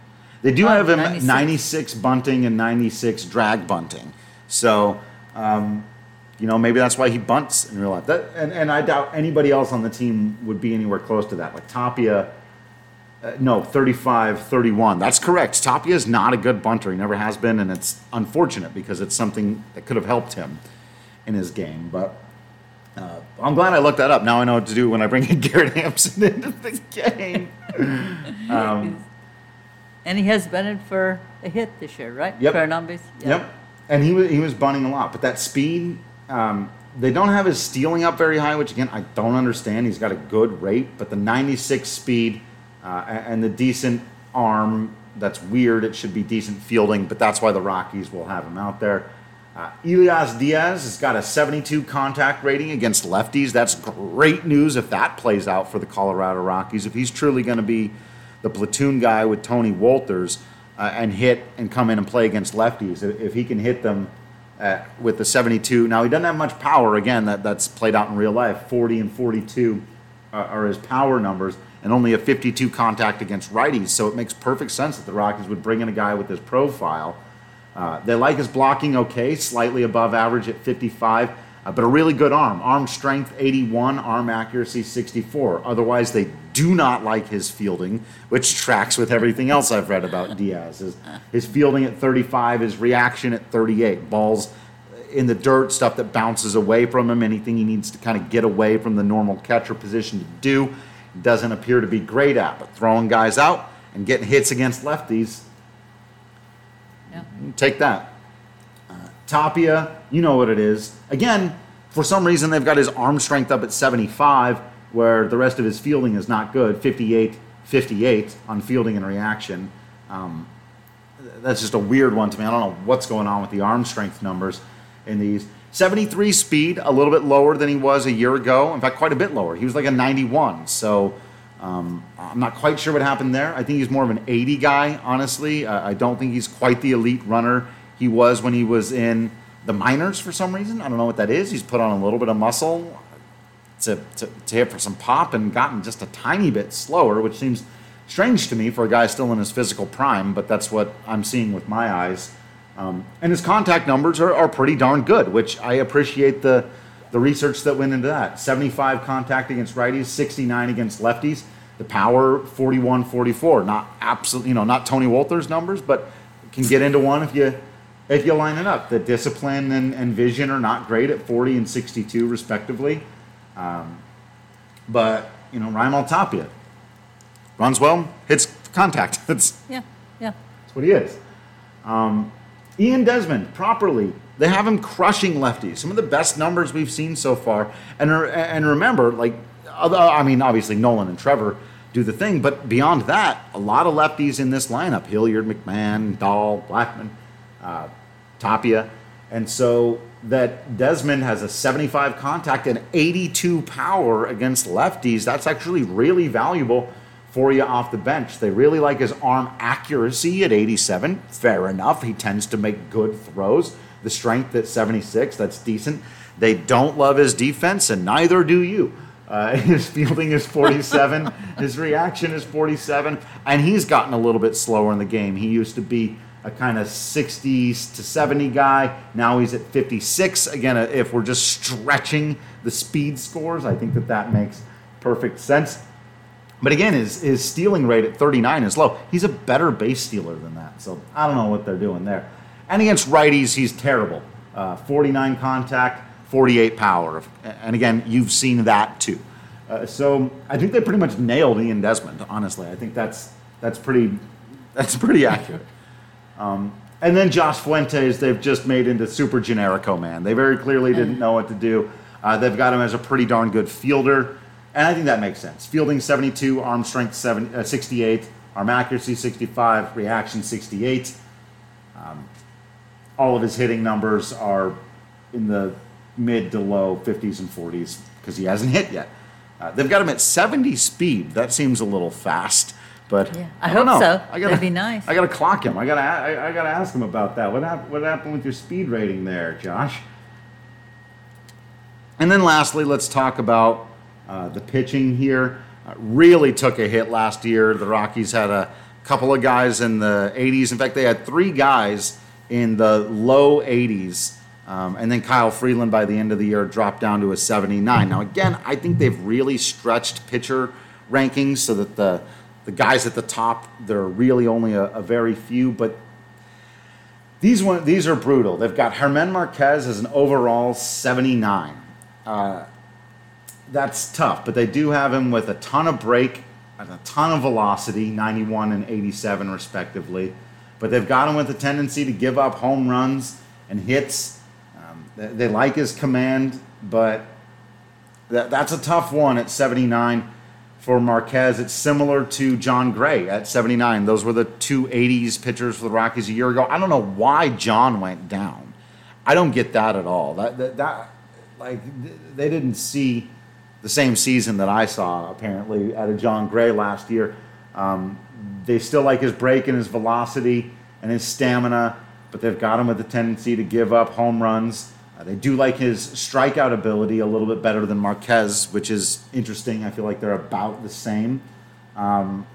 They do Oh, have him 96. 96 bunting and 96 drag bunting. So, um, you know, maybe that's why he bunts in real life. That, and, and I doubt anybody else on the team would be anywhere close to that. Like Tapia, uh, no, 35 31. That's correct. Tapia is not a good bunter. He never has been, and it's unfortunate because it's something that could have helped him in his game. But uh, I'm glad I looked that up. Now I know what to do when I bring in Garrett Hampson into the game. And he has bunted for a hit this year, right? Yep. For an on base. Yep. And he was he was bunting a lot, but that speed, um, they don't have his stealing up very high, which again I don't understand. He's got a good rate, but the 96 speed uh, and the decent arm, that's weird. It should be decent fielding, but that's why the Rockies will have him out there. Uh, Elias Diaz has got a 72 contact rating against lefties. That's great news if that plays out for the Colorado Rockies. If he's truly going to be the platoon guy with Tony Wolters uh, and hit and come in and play against lefties, if, he can hit them uh, with the 72. Now, he doesn't have much power. Again, that, that's played out in real life. 40 and 42 are, are his power numbers, and only a 52 contact against righties. So it makes perfect sense that the Rockies would bring in a guy with his profile. Uh, they like his blocking okay, slightly above average at 55, uh, but a really good arm. Arm strength 81, arm accuracy 64. Otherwise, they do not like his fielding, which tracks with everything else I've read about Diaz. His, his fielding at 35, his reaction at 38. Balls in the dirt, stuff that bounces away from him, anything he needs to kind of get away from the normal catcher position to do, doesn't appear to be great at. But throwing guys out and getting hits against lefties, Yeah. Take that. Tapia, you know what it is. Again, for some reason, they've got his arm strength up at 75, where the rest of his fielding is not good 58, 58 on fielding and reaction. Um, that's just a weird one to me. I don't know what's going on with the arm strength numbers in these. 73 speed, a little bit lower than he was a year ago. In fact, quite a bit lower. He was like a 91. So um, I'm not quite sure what happened there. I think he's more of an 80 guy, honestly. I don't think he's quite the elite runner he was when he was in the minors for some reason. I don't know what that is. He's put on a little bit of muscle to, to, to hit for some pop and gotten just a tiny bit slower, which seems strange to me for a guy still in his physical prime, but that's what I'm seeing with my eyes. Um, and his contact numbers are, are pretty darn good, which I appreciate the, the research that went into that. 75 contact against righties, 69 against lefties. The power 41 44. Not absolutely, you know, not Tony Wolters numbers, but can get into one if you if you line it up. The discipline and, and vision are not great at 40 and 62 respectively. Um, but you know, Raimel Tapia runs well, hits contact. That's Yeah. Yeah. that's what he is. Um, Ian Desmond, properly, they have him crushing lefties. Some of the best numbers we've seen so far. And and remember, like, I mean, obviously Nolan and Trevor do the thing, but beyond that, a lot of lefties in this lineup: Hilliard, McMahon, Dahl, Blackmon, uh, Tapia, and so that Desmond has a 75 contact and 82 power against lefties. That's actually really valuable for you off the bench. They really like his arm accuracy at 87. Fair enough. He tends to make good throws. The strength at 76, that's decent. They don't love his defense, and neither do you. Uh, his fielding is 47. his reaction is 47. And he's gotten a little bit slower in the game. He used to be a kind of 60s to 70 guy. Now he's at 56. Again, uh, if we're just stretching the speed scores, I think that that makes perfect sense. But again, his, his stealing rate at 39 is low. He's a better base stealer than that. So I don't know what they're doing there. And against righties, he's terrible. Uh, 49 contact, 48 power. And again, you've seen that too. Uh, so I think they pretty much nailed Ian Desmond. Honestly, I think that's that's pretty that's pretty accurate. Um, and then Josh Fuentes, they've just made into super generico man. They very clearly didn't know what to do. Uh, they've got him as a pretty darn good fielder, and I think that makes sense. Fielding 72, arm strength seven, uh, 68, arm accuracy 65, reaction 68. Um, all of his hitting numbers are in the mid to low 50s and 40s because he hasn't hit yet. Uh, they've got him at 70 speed. That seems a little fast, but Yeah, I don't hope know. so. I gotta, That'd be nice. I got to clock him. I got to. I, I got to ask him about that. What happened? What happened with your speed rating there, Josh? And then lastly, let's talk about uh, the pitching here. Uh, really took a hit last year. The Rockies had a couple of guys in the 80s. In fact, they had three guys in the low 80s. Um, and then Kyle Freeland by the end of the year dropped down to a 79. Now, again, I think they've really stretched pitcher rankings so that the, the guys at the top, there are really only a, a very few. But these one, these are brutal. They've got German Marquez as an overall 79. Uh, that's tough, but they do have him with a ton of break and a ton of velocity, 91 and 87 respectively. But they've got him with a tendency to give up home runs and hits. Um, they, they like his command, but that, that's a tough one at 79 for Marquez. It's similar to Jon Gray at 79. Those were the two 80s pitchers for the Rockies a year ago. I don't know why Jon went down. I don't get that at all. That, that, that like they didn't see the same season that I saw apparently out of Jon Gray last year. Um, they still like his break and his velocity and his stamina, but they've got him with a tendency to give up home runs. Uh, they do like his strikeout ability a little bit better than Marquez, which is interesting. I feel like they're about the same. Um,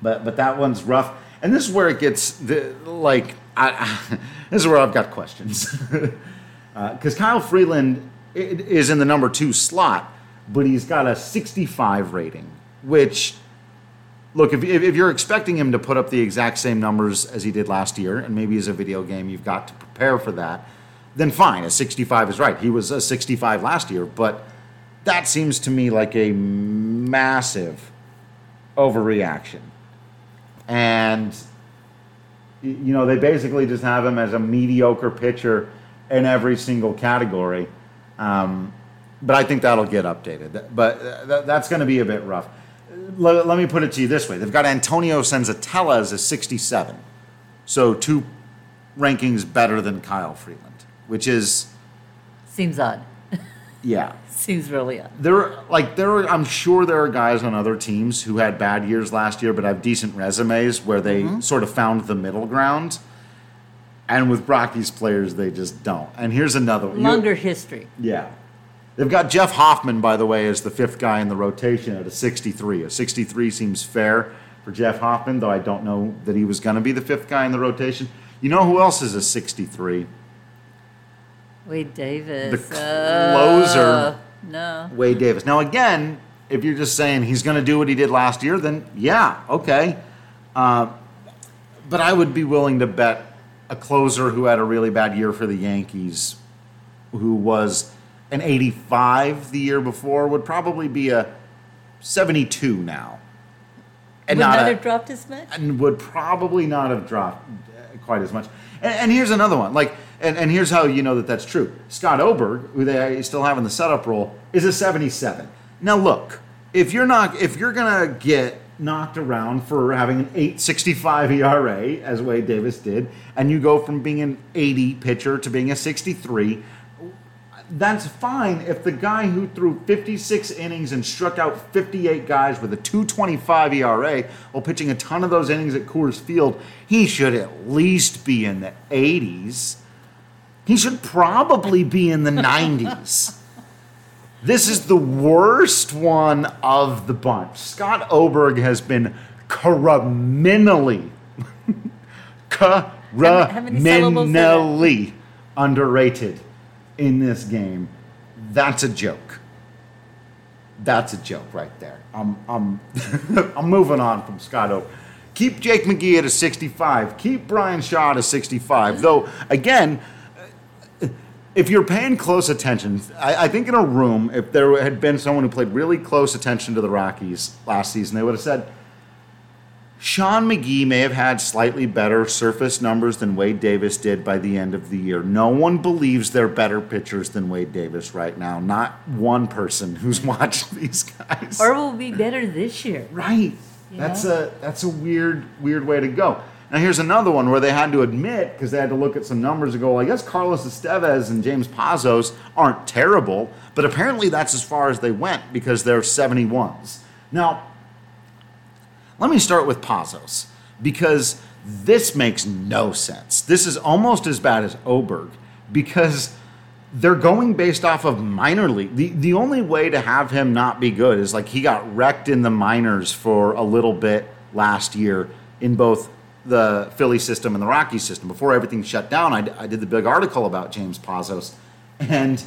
but but that one's rough. And this is where it gets the, like I, this is where I've got questions because Kyle Freeland is in the number two slot, but he's got a 65 rating, which look if if you're expecting him to put up the exact same numbers as he did last year, and maybe as a video game you've got to prepare for that, then fine. A 65 is right. He was a 65 last year, but that seems to me like a massive overreaction and you know they basically just have him as a mediocre pitcher in every single category. Um, but I think that'll get updated. But uh, that's going to be a bit rough. Let, let me put it to you this way: they've got Antonio Senzatela as a 67, so two rankings better than Kyle Freeland, which is Seems odd. yeah. Seems really odd. there are like there are i'm sure there are guys on other teams who had bad years last year but have decent resumes where they mm-hmm. sort of found the middle ground and with rockies players they just don't and here's another one. You- Longer history. yeah they've got jeff hoffman by the way as the fifth guy in the rotation at a 63 a 63 seems fair for jeff hoffman though i don't know that he was going to be the fifth guy in the rotation you know who else is a 63 Wade Davis. The closer. Uh, no. Wade Davis. Now, again, if you're just saying he's going to do what he did last year, then yeah, okay. Uh, but I would be willing to bet a closer who had a really bad year for the Yankees, who was an 85 the year before, would probably be a 72 now. And Would not not a- have dropped as much? and would probably not have dropped uh, quite as much. And, and here's another one. Like, and, and here's how you know that that's true. Scott Oberg, who they still have in the setup role, is a 77. Now look, if you're not, if you're gonna get knocked around for having an 8.65 ERA as Wade Davis did, and you go from being an 80 pitcher to being a 63, that's fine if the guy who threw 56 innings and struck out 58 guys with a 225 ERA while pitching a ton of those innings at Coors Field, he should at least be in the 80s. He should probably be in the 90s. This is the worst one of the bunch. Scott Oberg has been criminally, criminally underrated in this game. That's a joke. That's a joke right there. I'm, I'm, I'm moving on from Scott Oberg. Keep Jake McGee at a 65. Keep Bryan Shaw at a 65. Though, again, if you're paying close attention, I, I think in a room, if there had been someone who played really close attention to the Rockies last season, they would have said, Sean McGee may have had slightly better surface numbers than Wade Davis did by the end of the year. No one believes they're better pitchers than Wade Davis right now. Not one person who's watched these guys. Or will be better this year. right, That's Yeah. a that's a weird weird way to go. Now here's another one where they had to admit because they had to look at some numbers and go, well, I guess Carlos Estevez and James Pazos aren't terrible, but apparently that's as far as they went because they're 71s. Now, let me start with Pazos because this makes no sense. This is almost as bad as Oberg because they're going based off of minor league. The, the only way to have him not be good is like he got wrecked in the minors for a little bit last year in both the Philly system and the Rocky system. Before everything shut down, I, d- I did the big article about James Pazos. And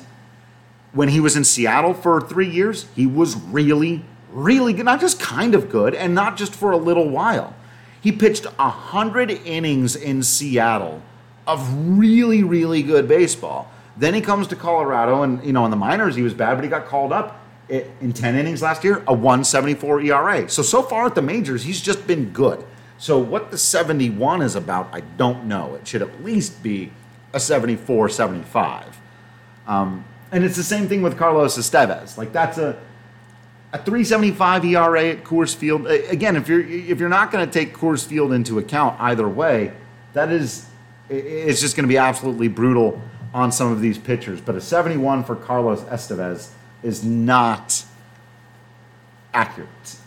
when he was in Seattle for three years, he was really, really good. Not just kind of good, and not just for a little while. He pitched 100 innings in Seattle of really, really good baseball. Then he comes to Colorado, and you know, in the minors he was bad, but he got called up in 10 innings last year, a 174 ERA. So, so far at the majors, he's just been good. So, what the 71 is about, I don't know. It should at least be a 74, 75. Um, and it's the same thing with Carlos Estevez. Like that's a a 375 ERA at Coors Field. Again, if you're if you're not going to take Coors Field into account either way, that is it's just going to be absolutely brutal on some of these pitchers. But a 71 for Carlos Estevez is not accurate.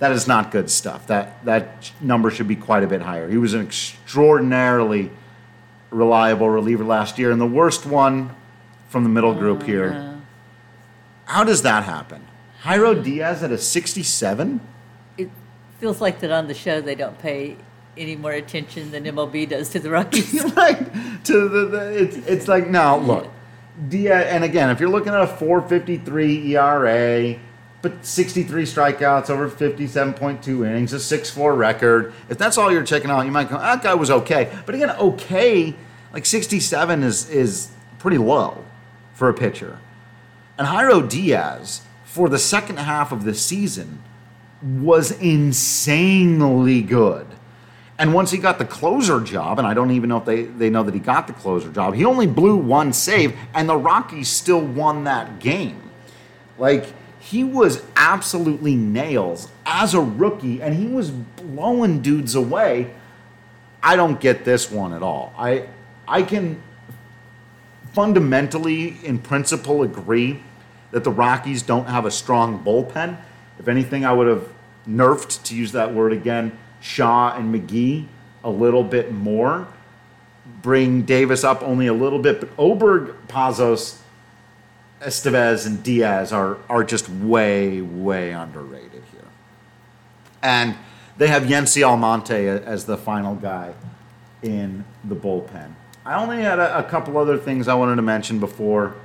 That is not good stuff. That that number should be quite a bit higher. He was an extraordinarily reliable reliever last year, and the worst one from the middle group oh, here. How does that happen? Jairo Diaz at a 67? It feels like that on the show they don't pay any more attention than MLB does to the Rockies. like to the, the it's it's like now look, Diaz and again if you're looking at a 4.53 ERA, but 63 strikeouts over 57.2 innings, a 6 4 record. If that's all you're checking out, you might go ah, that guy was okay. But again, okay, like 67 is is pretty low for a pitcher. And Jairo Diaz for the second half of the season was insanely good. And once he got the closer job, and I don't even know if they, they know that he got the closer job, he only blew one save, and the Rockies still won that game. Like, he was absolutely nails as a rookie, and he was blowing dudes away. I don't get this one at all. I I can fundamentally, in principle, agree that the Rockies don't have a strong bullpen. If anything, I would have nerfed, to use that word again, Shaw and McGee a little bit more. Bring Davis up only a little bit, but Oberg, Pazos, Estevez, and Diaz are, are just way, way underrated here. And they have Yency Almonte as the final guy in the bullpen. I only had a, a couple other things I wanted to mention before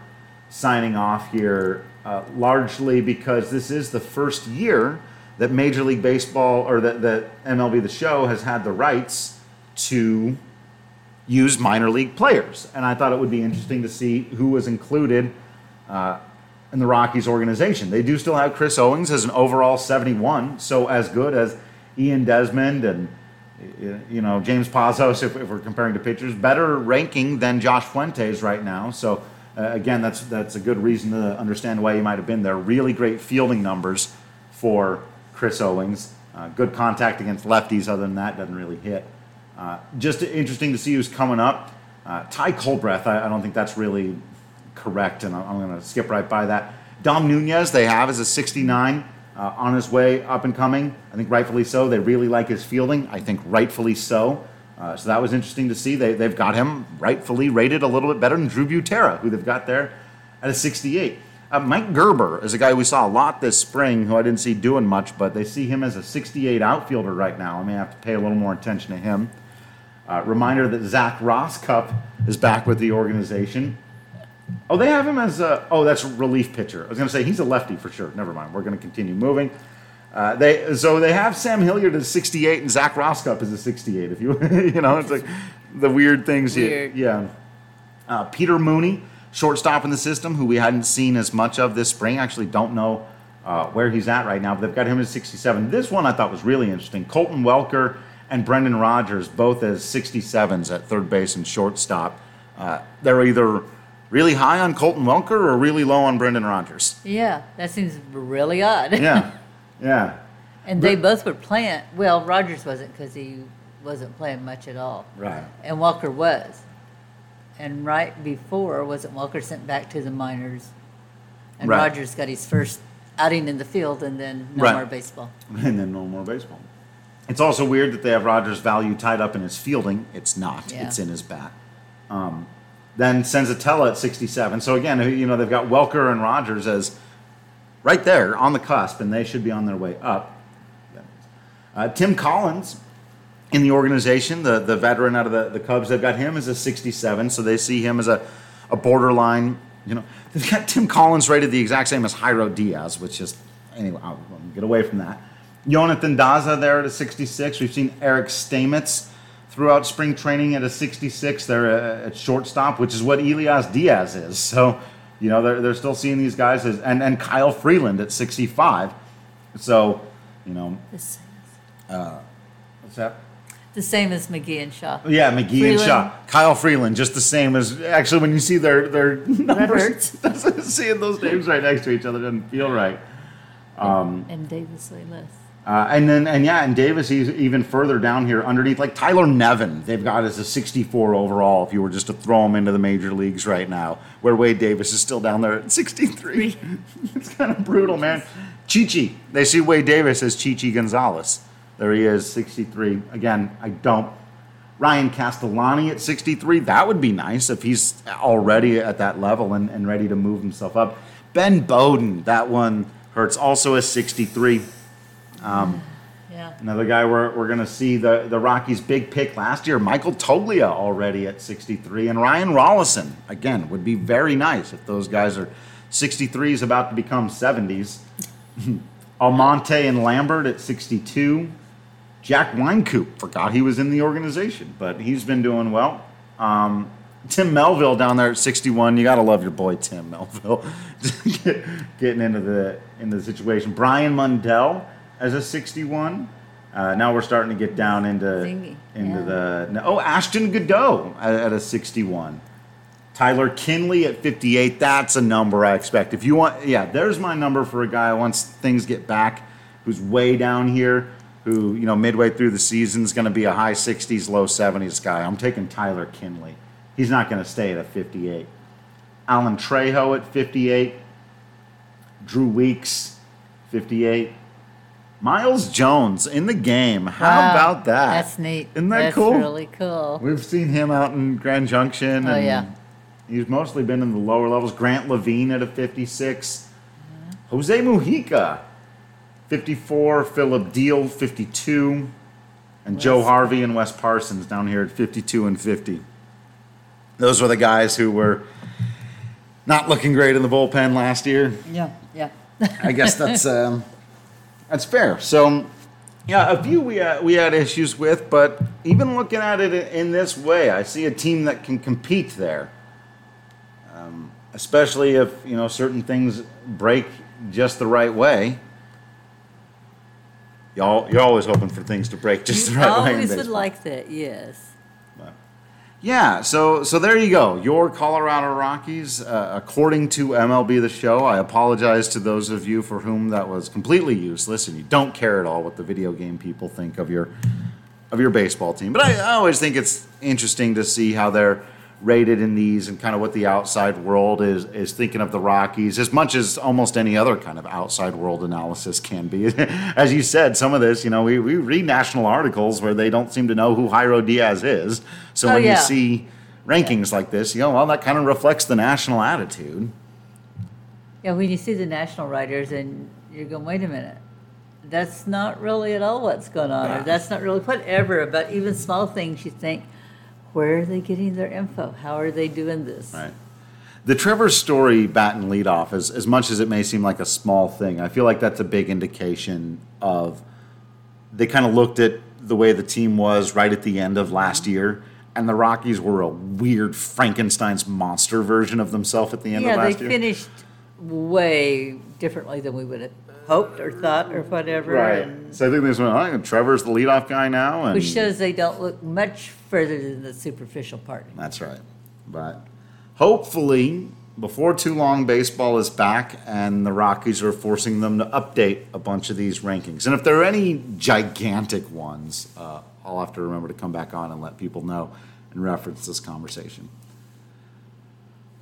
signing off here, uh, largely because this is the first year that Major League Baseball or that, that MLB The Show has had the rights to use minor league players. And I thought it would be interesting to see who was included uh, in the Rockies organization. They do still have Chris Owings as an overall 71, so as good as Ian Desmond and you know James Pazos, if, if we're comparing to pitchers, better ranking than Josh Fuentes right now. So uh, again, that's that's a good reason to understand why he might have been there. Really great fielding numbers for Chris Owings. Uh, good contact against lefties. Other than that, doesn't really hit. Uh, just interesting to see who's coming up. Uh, Ty Culbreth, I, I don't think that's really correct, and I'm, going to skip right by that. Dom Nunez, they have as a 69 uh, on his way up and coming. I think rightfully so. They really like his fielding. I think rightfully so. Uh, so that was interesting to see. They, they've got him rightfully rated a little bit better than Drew Butera, who they've got there at a 68. Uh, Mike Gerber is a guy we saw a lot this spring, who I didn't see doing much, but they see him as a 68 outfielder right now. I may have to pay a little more attention to him. Uh, reminder that Zach Rosscup is back with the organization. Oh, they have him as a. Oh, that's relief pitcher. I was going to say he's a lefty for sure. Never mind. We're going to continue moving. Uh, they so they have Sam Hilliard as 68 and Zach Rosscup as a 68. If you you know, it's like the weird things. Weird. yeah. Uh, Peter Mooney, shortstop in the system, who we hadn't seen as much of this spring. Actually, don't know uh, where he's at right now, but they've got him at 67. This one I thought was really interesting. Colton Welker and Brendan Rodgers both as 67s at third base and shortstop. Uh, they're either really high on Colton Welker or really low on Brendan Rodgers. yeah, that seems really odd. Yeah, yeah. And they both were playing. Well, Rodgers wasn't because he wasn't playing much at all. Right. And Welker was. And right before, wasn't Welker sent back to the minors? And Right. Rodgers got his first outing in the field and then no Right. more baseball. and then no more baseball. It's also weird that they have Rodgers' value tied up in his fielding. It's not. Yeah. It's in his bat. Um, then Senzatela at 67. So again, you know they've got Welker and Rodgers as right there on the cusp, and they should be on their way up. Uh, Tim Collins in the organization, the, the veteran out of the, the Cubs, they've got him as a 67, so they see him as a, a borderline. You know, they've got Tim Collins rated the exact same as Jairo Diaz, which is anyway. I'll, I'll get away from that. Jonathan Daza there at a 66. We've seen Eric Stamets throughout spring training at a 66 there uh, at shortstop, which is what Elias Diaz is. So, you know, they're, they're still seeing these guys as, and, and Kyle Freeland at 65. So, you know, The same, what's that? the same as McGee and Shaw. Yeah, McGee and Shaw. Kyle Freeland, just the same as actually when you see their their numbers, seeing those names right next to each other doesn't feel right. And Davis way less. Uh, and then and yeah, and Davis he's even further down here underneath, like Tyler Nevin, they've got as a 64 overall. If you were just to throw him into the major leagues right now, where Wade Davis is still down there at 63, it's kind of brutal, man. Chichi, they see Wade Davis as Chichi Gonzalez. There he is, 63. Again, I don't. Ryan Castellani at 63, that would be nice if he's already at that level and, and ready to move himself up. Ben Bowden, that one hurts, also a 63. Yeah. Another guy we're, we're going to see the, the Rockies' big pick last year, Michael Toglia, already at 63, and Ryan Rolison. Again, would be very nice if those guys are 63s about to become 70s. Almonte and Lambert at 62. Jack Wynkoop, forgot he was in the organization, but he's been doing well. Um, Tim Melville down there at 61. You got to love your boy Tim Melville getting into the into the situation. Brian Mundell as a 61. Uh, now we're starting to get down into Thingy, into yeah. the no, oh Ashton Goudeau at, at a 61. Tyler Kinley at 58. That's a number I expect. If you want, yeah, there's my number for a guy once things get back, who's way down here, who you know midway through the season is going to be a high 60s, low 70s guy. I'm taking Tyler Kinley. He's not going to stay at a 58. Alan Trejo at 58. Drew Weeks, 58. Miles Jones in the game. How Wow, about that? That's neat. Isn't that That's cool? really cool. We've seen him out in Grand Junction. Oh, yeah. He's mostly been in the lower levels. Grant Lavigne at a 56. Jose Mujica, 54. Phillip Diehl, 52. And Joe Harvey and Wes Parsons down here at 52 and 50. Those were the guys who were not looking great in the bullpen last year. Yeah, yeah. I guess that's um, that's fair. So, yeah, a few we uh, we had issues with, but even looking at it in this way, I see a team that can compete there. Um, especially if you know certain things break just the right way. Y'all, you're always hoping for things to break just you the right way. in always would like that, yes. Yeah, so so there you go. Your Colorado Rockies, uh, according to MLB The Show. I apologize to those of you for whom that was completely useless, and you don't care at all what the video game people think of your of your baseball team. But I, I always think it's interesting to see how they're rated in these and kind of what the outside world is is thinking of the Rockies, as much as almost any other kind of outside world analysis can be. as you said, some of this, you know, we, we read national articles where they don't seem to know who Jairo Diaz is. So Oh, when yeah. you see rankings like this, you know, well, that kind of reflects the national attitude. Yeah, when you see the national writers and you're going, wait a minute, that's not really at all what's going on, or that's not really whatever. But even small things, you think, where are they getting their info? How are they doing this? Right. The Trevor Story bat and leadoff, as, as much as it may seem like a small thing, I feel like that's a big indication of they kind of looked at the way the team was right at the end of last mm-hmm. year, and the Rockies were a weird Frankenstein's monster version of themselves at the end Yeah, of they last year. finished way differently than we would have hoped or thought or whatever. Right. And, So I think this one, I think Trevor's the leadoff guy now, and which shows they don't look much further than the superficial part. That's right. But hopefully, before too long, baseball is back, and the Rockies are forcing them to update a bunch of these rankings. And if there are any gigantic ones, uh, I'll have to remember to come back on and let people know and reference this conversation.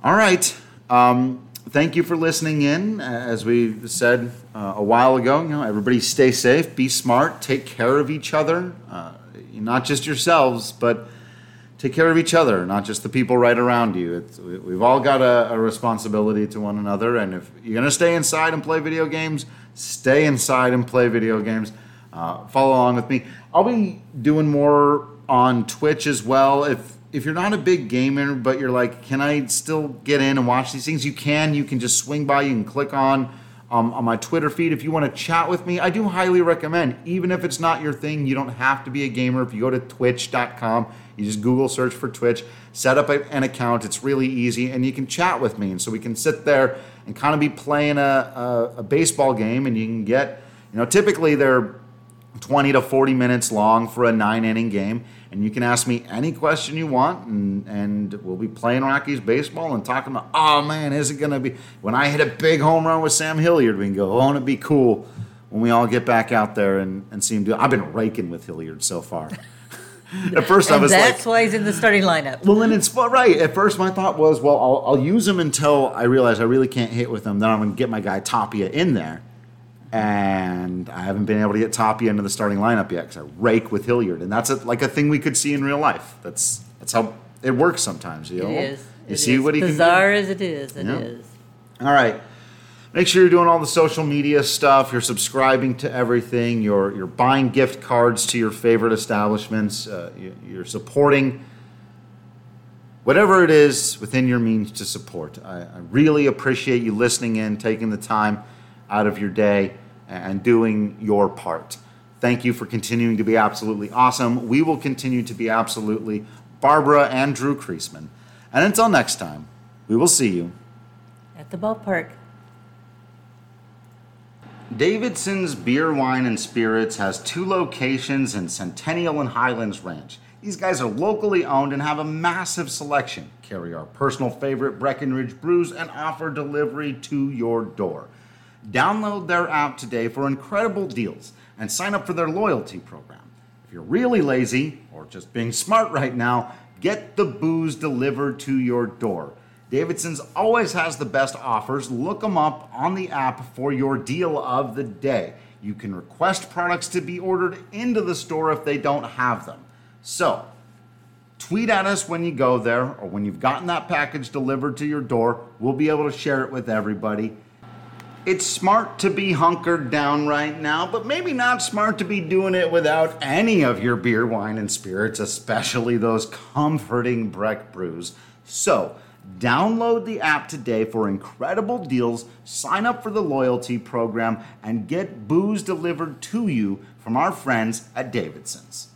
All right. Um, thank you for listening in. As we said uh, a while ago, you know, everybody stay safe, be smart, take care of each other, uh, not just yourselves, but take care of each other, not just the people right around you. It's, we've all got a, a responsibility to one another, and if you're going to stay inside and play video games, stay inside and play video games. Uh, follow along with me. I'll be doing more on Twitch as well. If if you're not a big gamer, but you're like, can I still get in and watch these things? You can. You can just swing by. You can click on um, on my Twitter feed if you want to chat with me. I do highly recommend, even if it's not your thing, you don't have to be a gamer. If you go to Twitch.com, you just Google search for Twitch, set up an account. It's really easy, and you can chat with me. And so we can sit there and kind of be playing a, a, a baseball game, and you can get, you know, typically they're 20 to 40 minutes long for a nine inning game. And you can ask me any question you want, and, and we'll be playing Rockies baseball and talking about, oh man, is it going to be? When I hit a big home run with Sam Hilliard, we can go, oh, won't it be cool when we all get back out there and, and see him do it? I've been raking with Hilliard so far. At first, I was that's like, why he's in the starting lineup. Well, and it's right. At first, my thought was, well, I'll, I'll use him until I realize I really can't hit with him. Then I'm going to get my guy Tapia in there and I haven't been able to get Tapia into the starting lineup yet because I rake with Hilliard, and that's a, like a thing we could see in real life. That's that's how it works sometimes. You know, it is. You it see is. what he bizarre as it is. It yeah. is. All right. Make sure you're doing all the social media stuff. You're subscribing to everything. You're you're buying gift cards to your favorite establishments. Uh, you're supporting whatever it is within your means to support. I, I really appreciate you listening in, taking the time out of your day and doing your part. Thank you for continuing to be absolutely awesome. We will continue to be absolutely Barbara and Drew Creasman. And until next time, we will see you at the ballpark. Davidson's Beer, Wine, and Spirits has two locations in Centennial and Highlands Ranch. These guys are locally owned and have a massive selection. Carry our personal favorite Breckenridge brews and offer delivery to your door. Download their app today for incredible deals and sign up for their loyalty program. If you're really lazy or just being smart right now, get the booze delivered to your door. Davidson's always has the best offers. Look them up on the app for your deal of the day. You can request products to be ordered into the store if they don't have them. So, tweet at us when you go there or when you've gotten that package delivered to your door. We'll be able to share it with everybody. It's smart to be hunkered down right now, but maybe not smart to be doing it without any of your beer, wine, and spirits, especially those comforting Breck brews. So, download the app today for incredible deals, sign up for the loyalty program, and get booze delivered to you from our friends at Davidson's.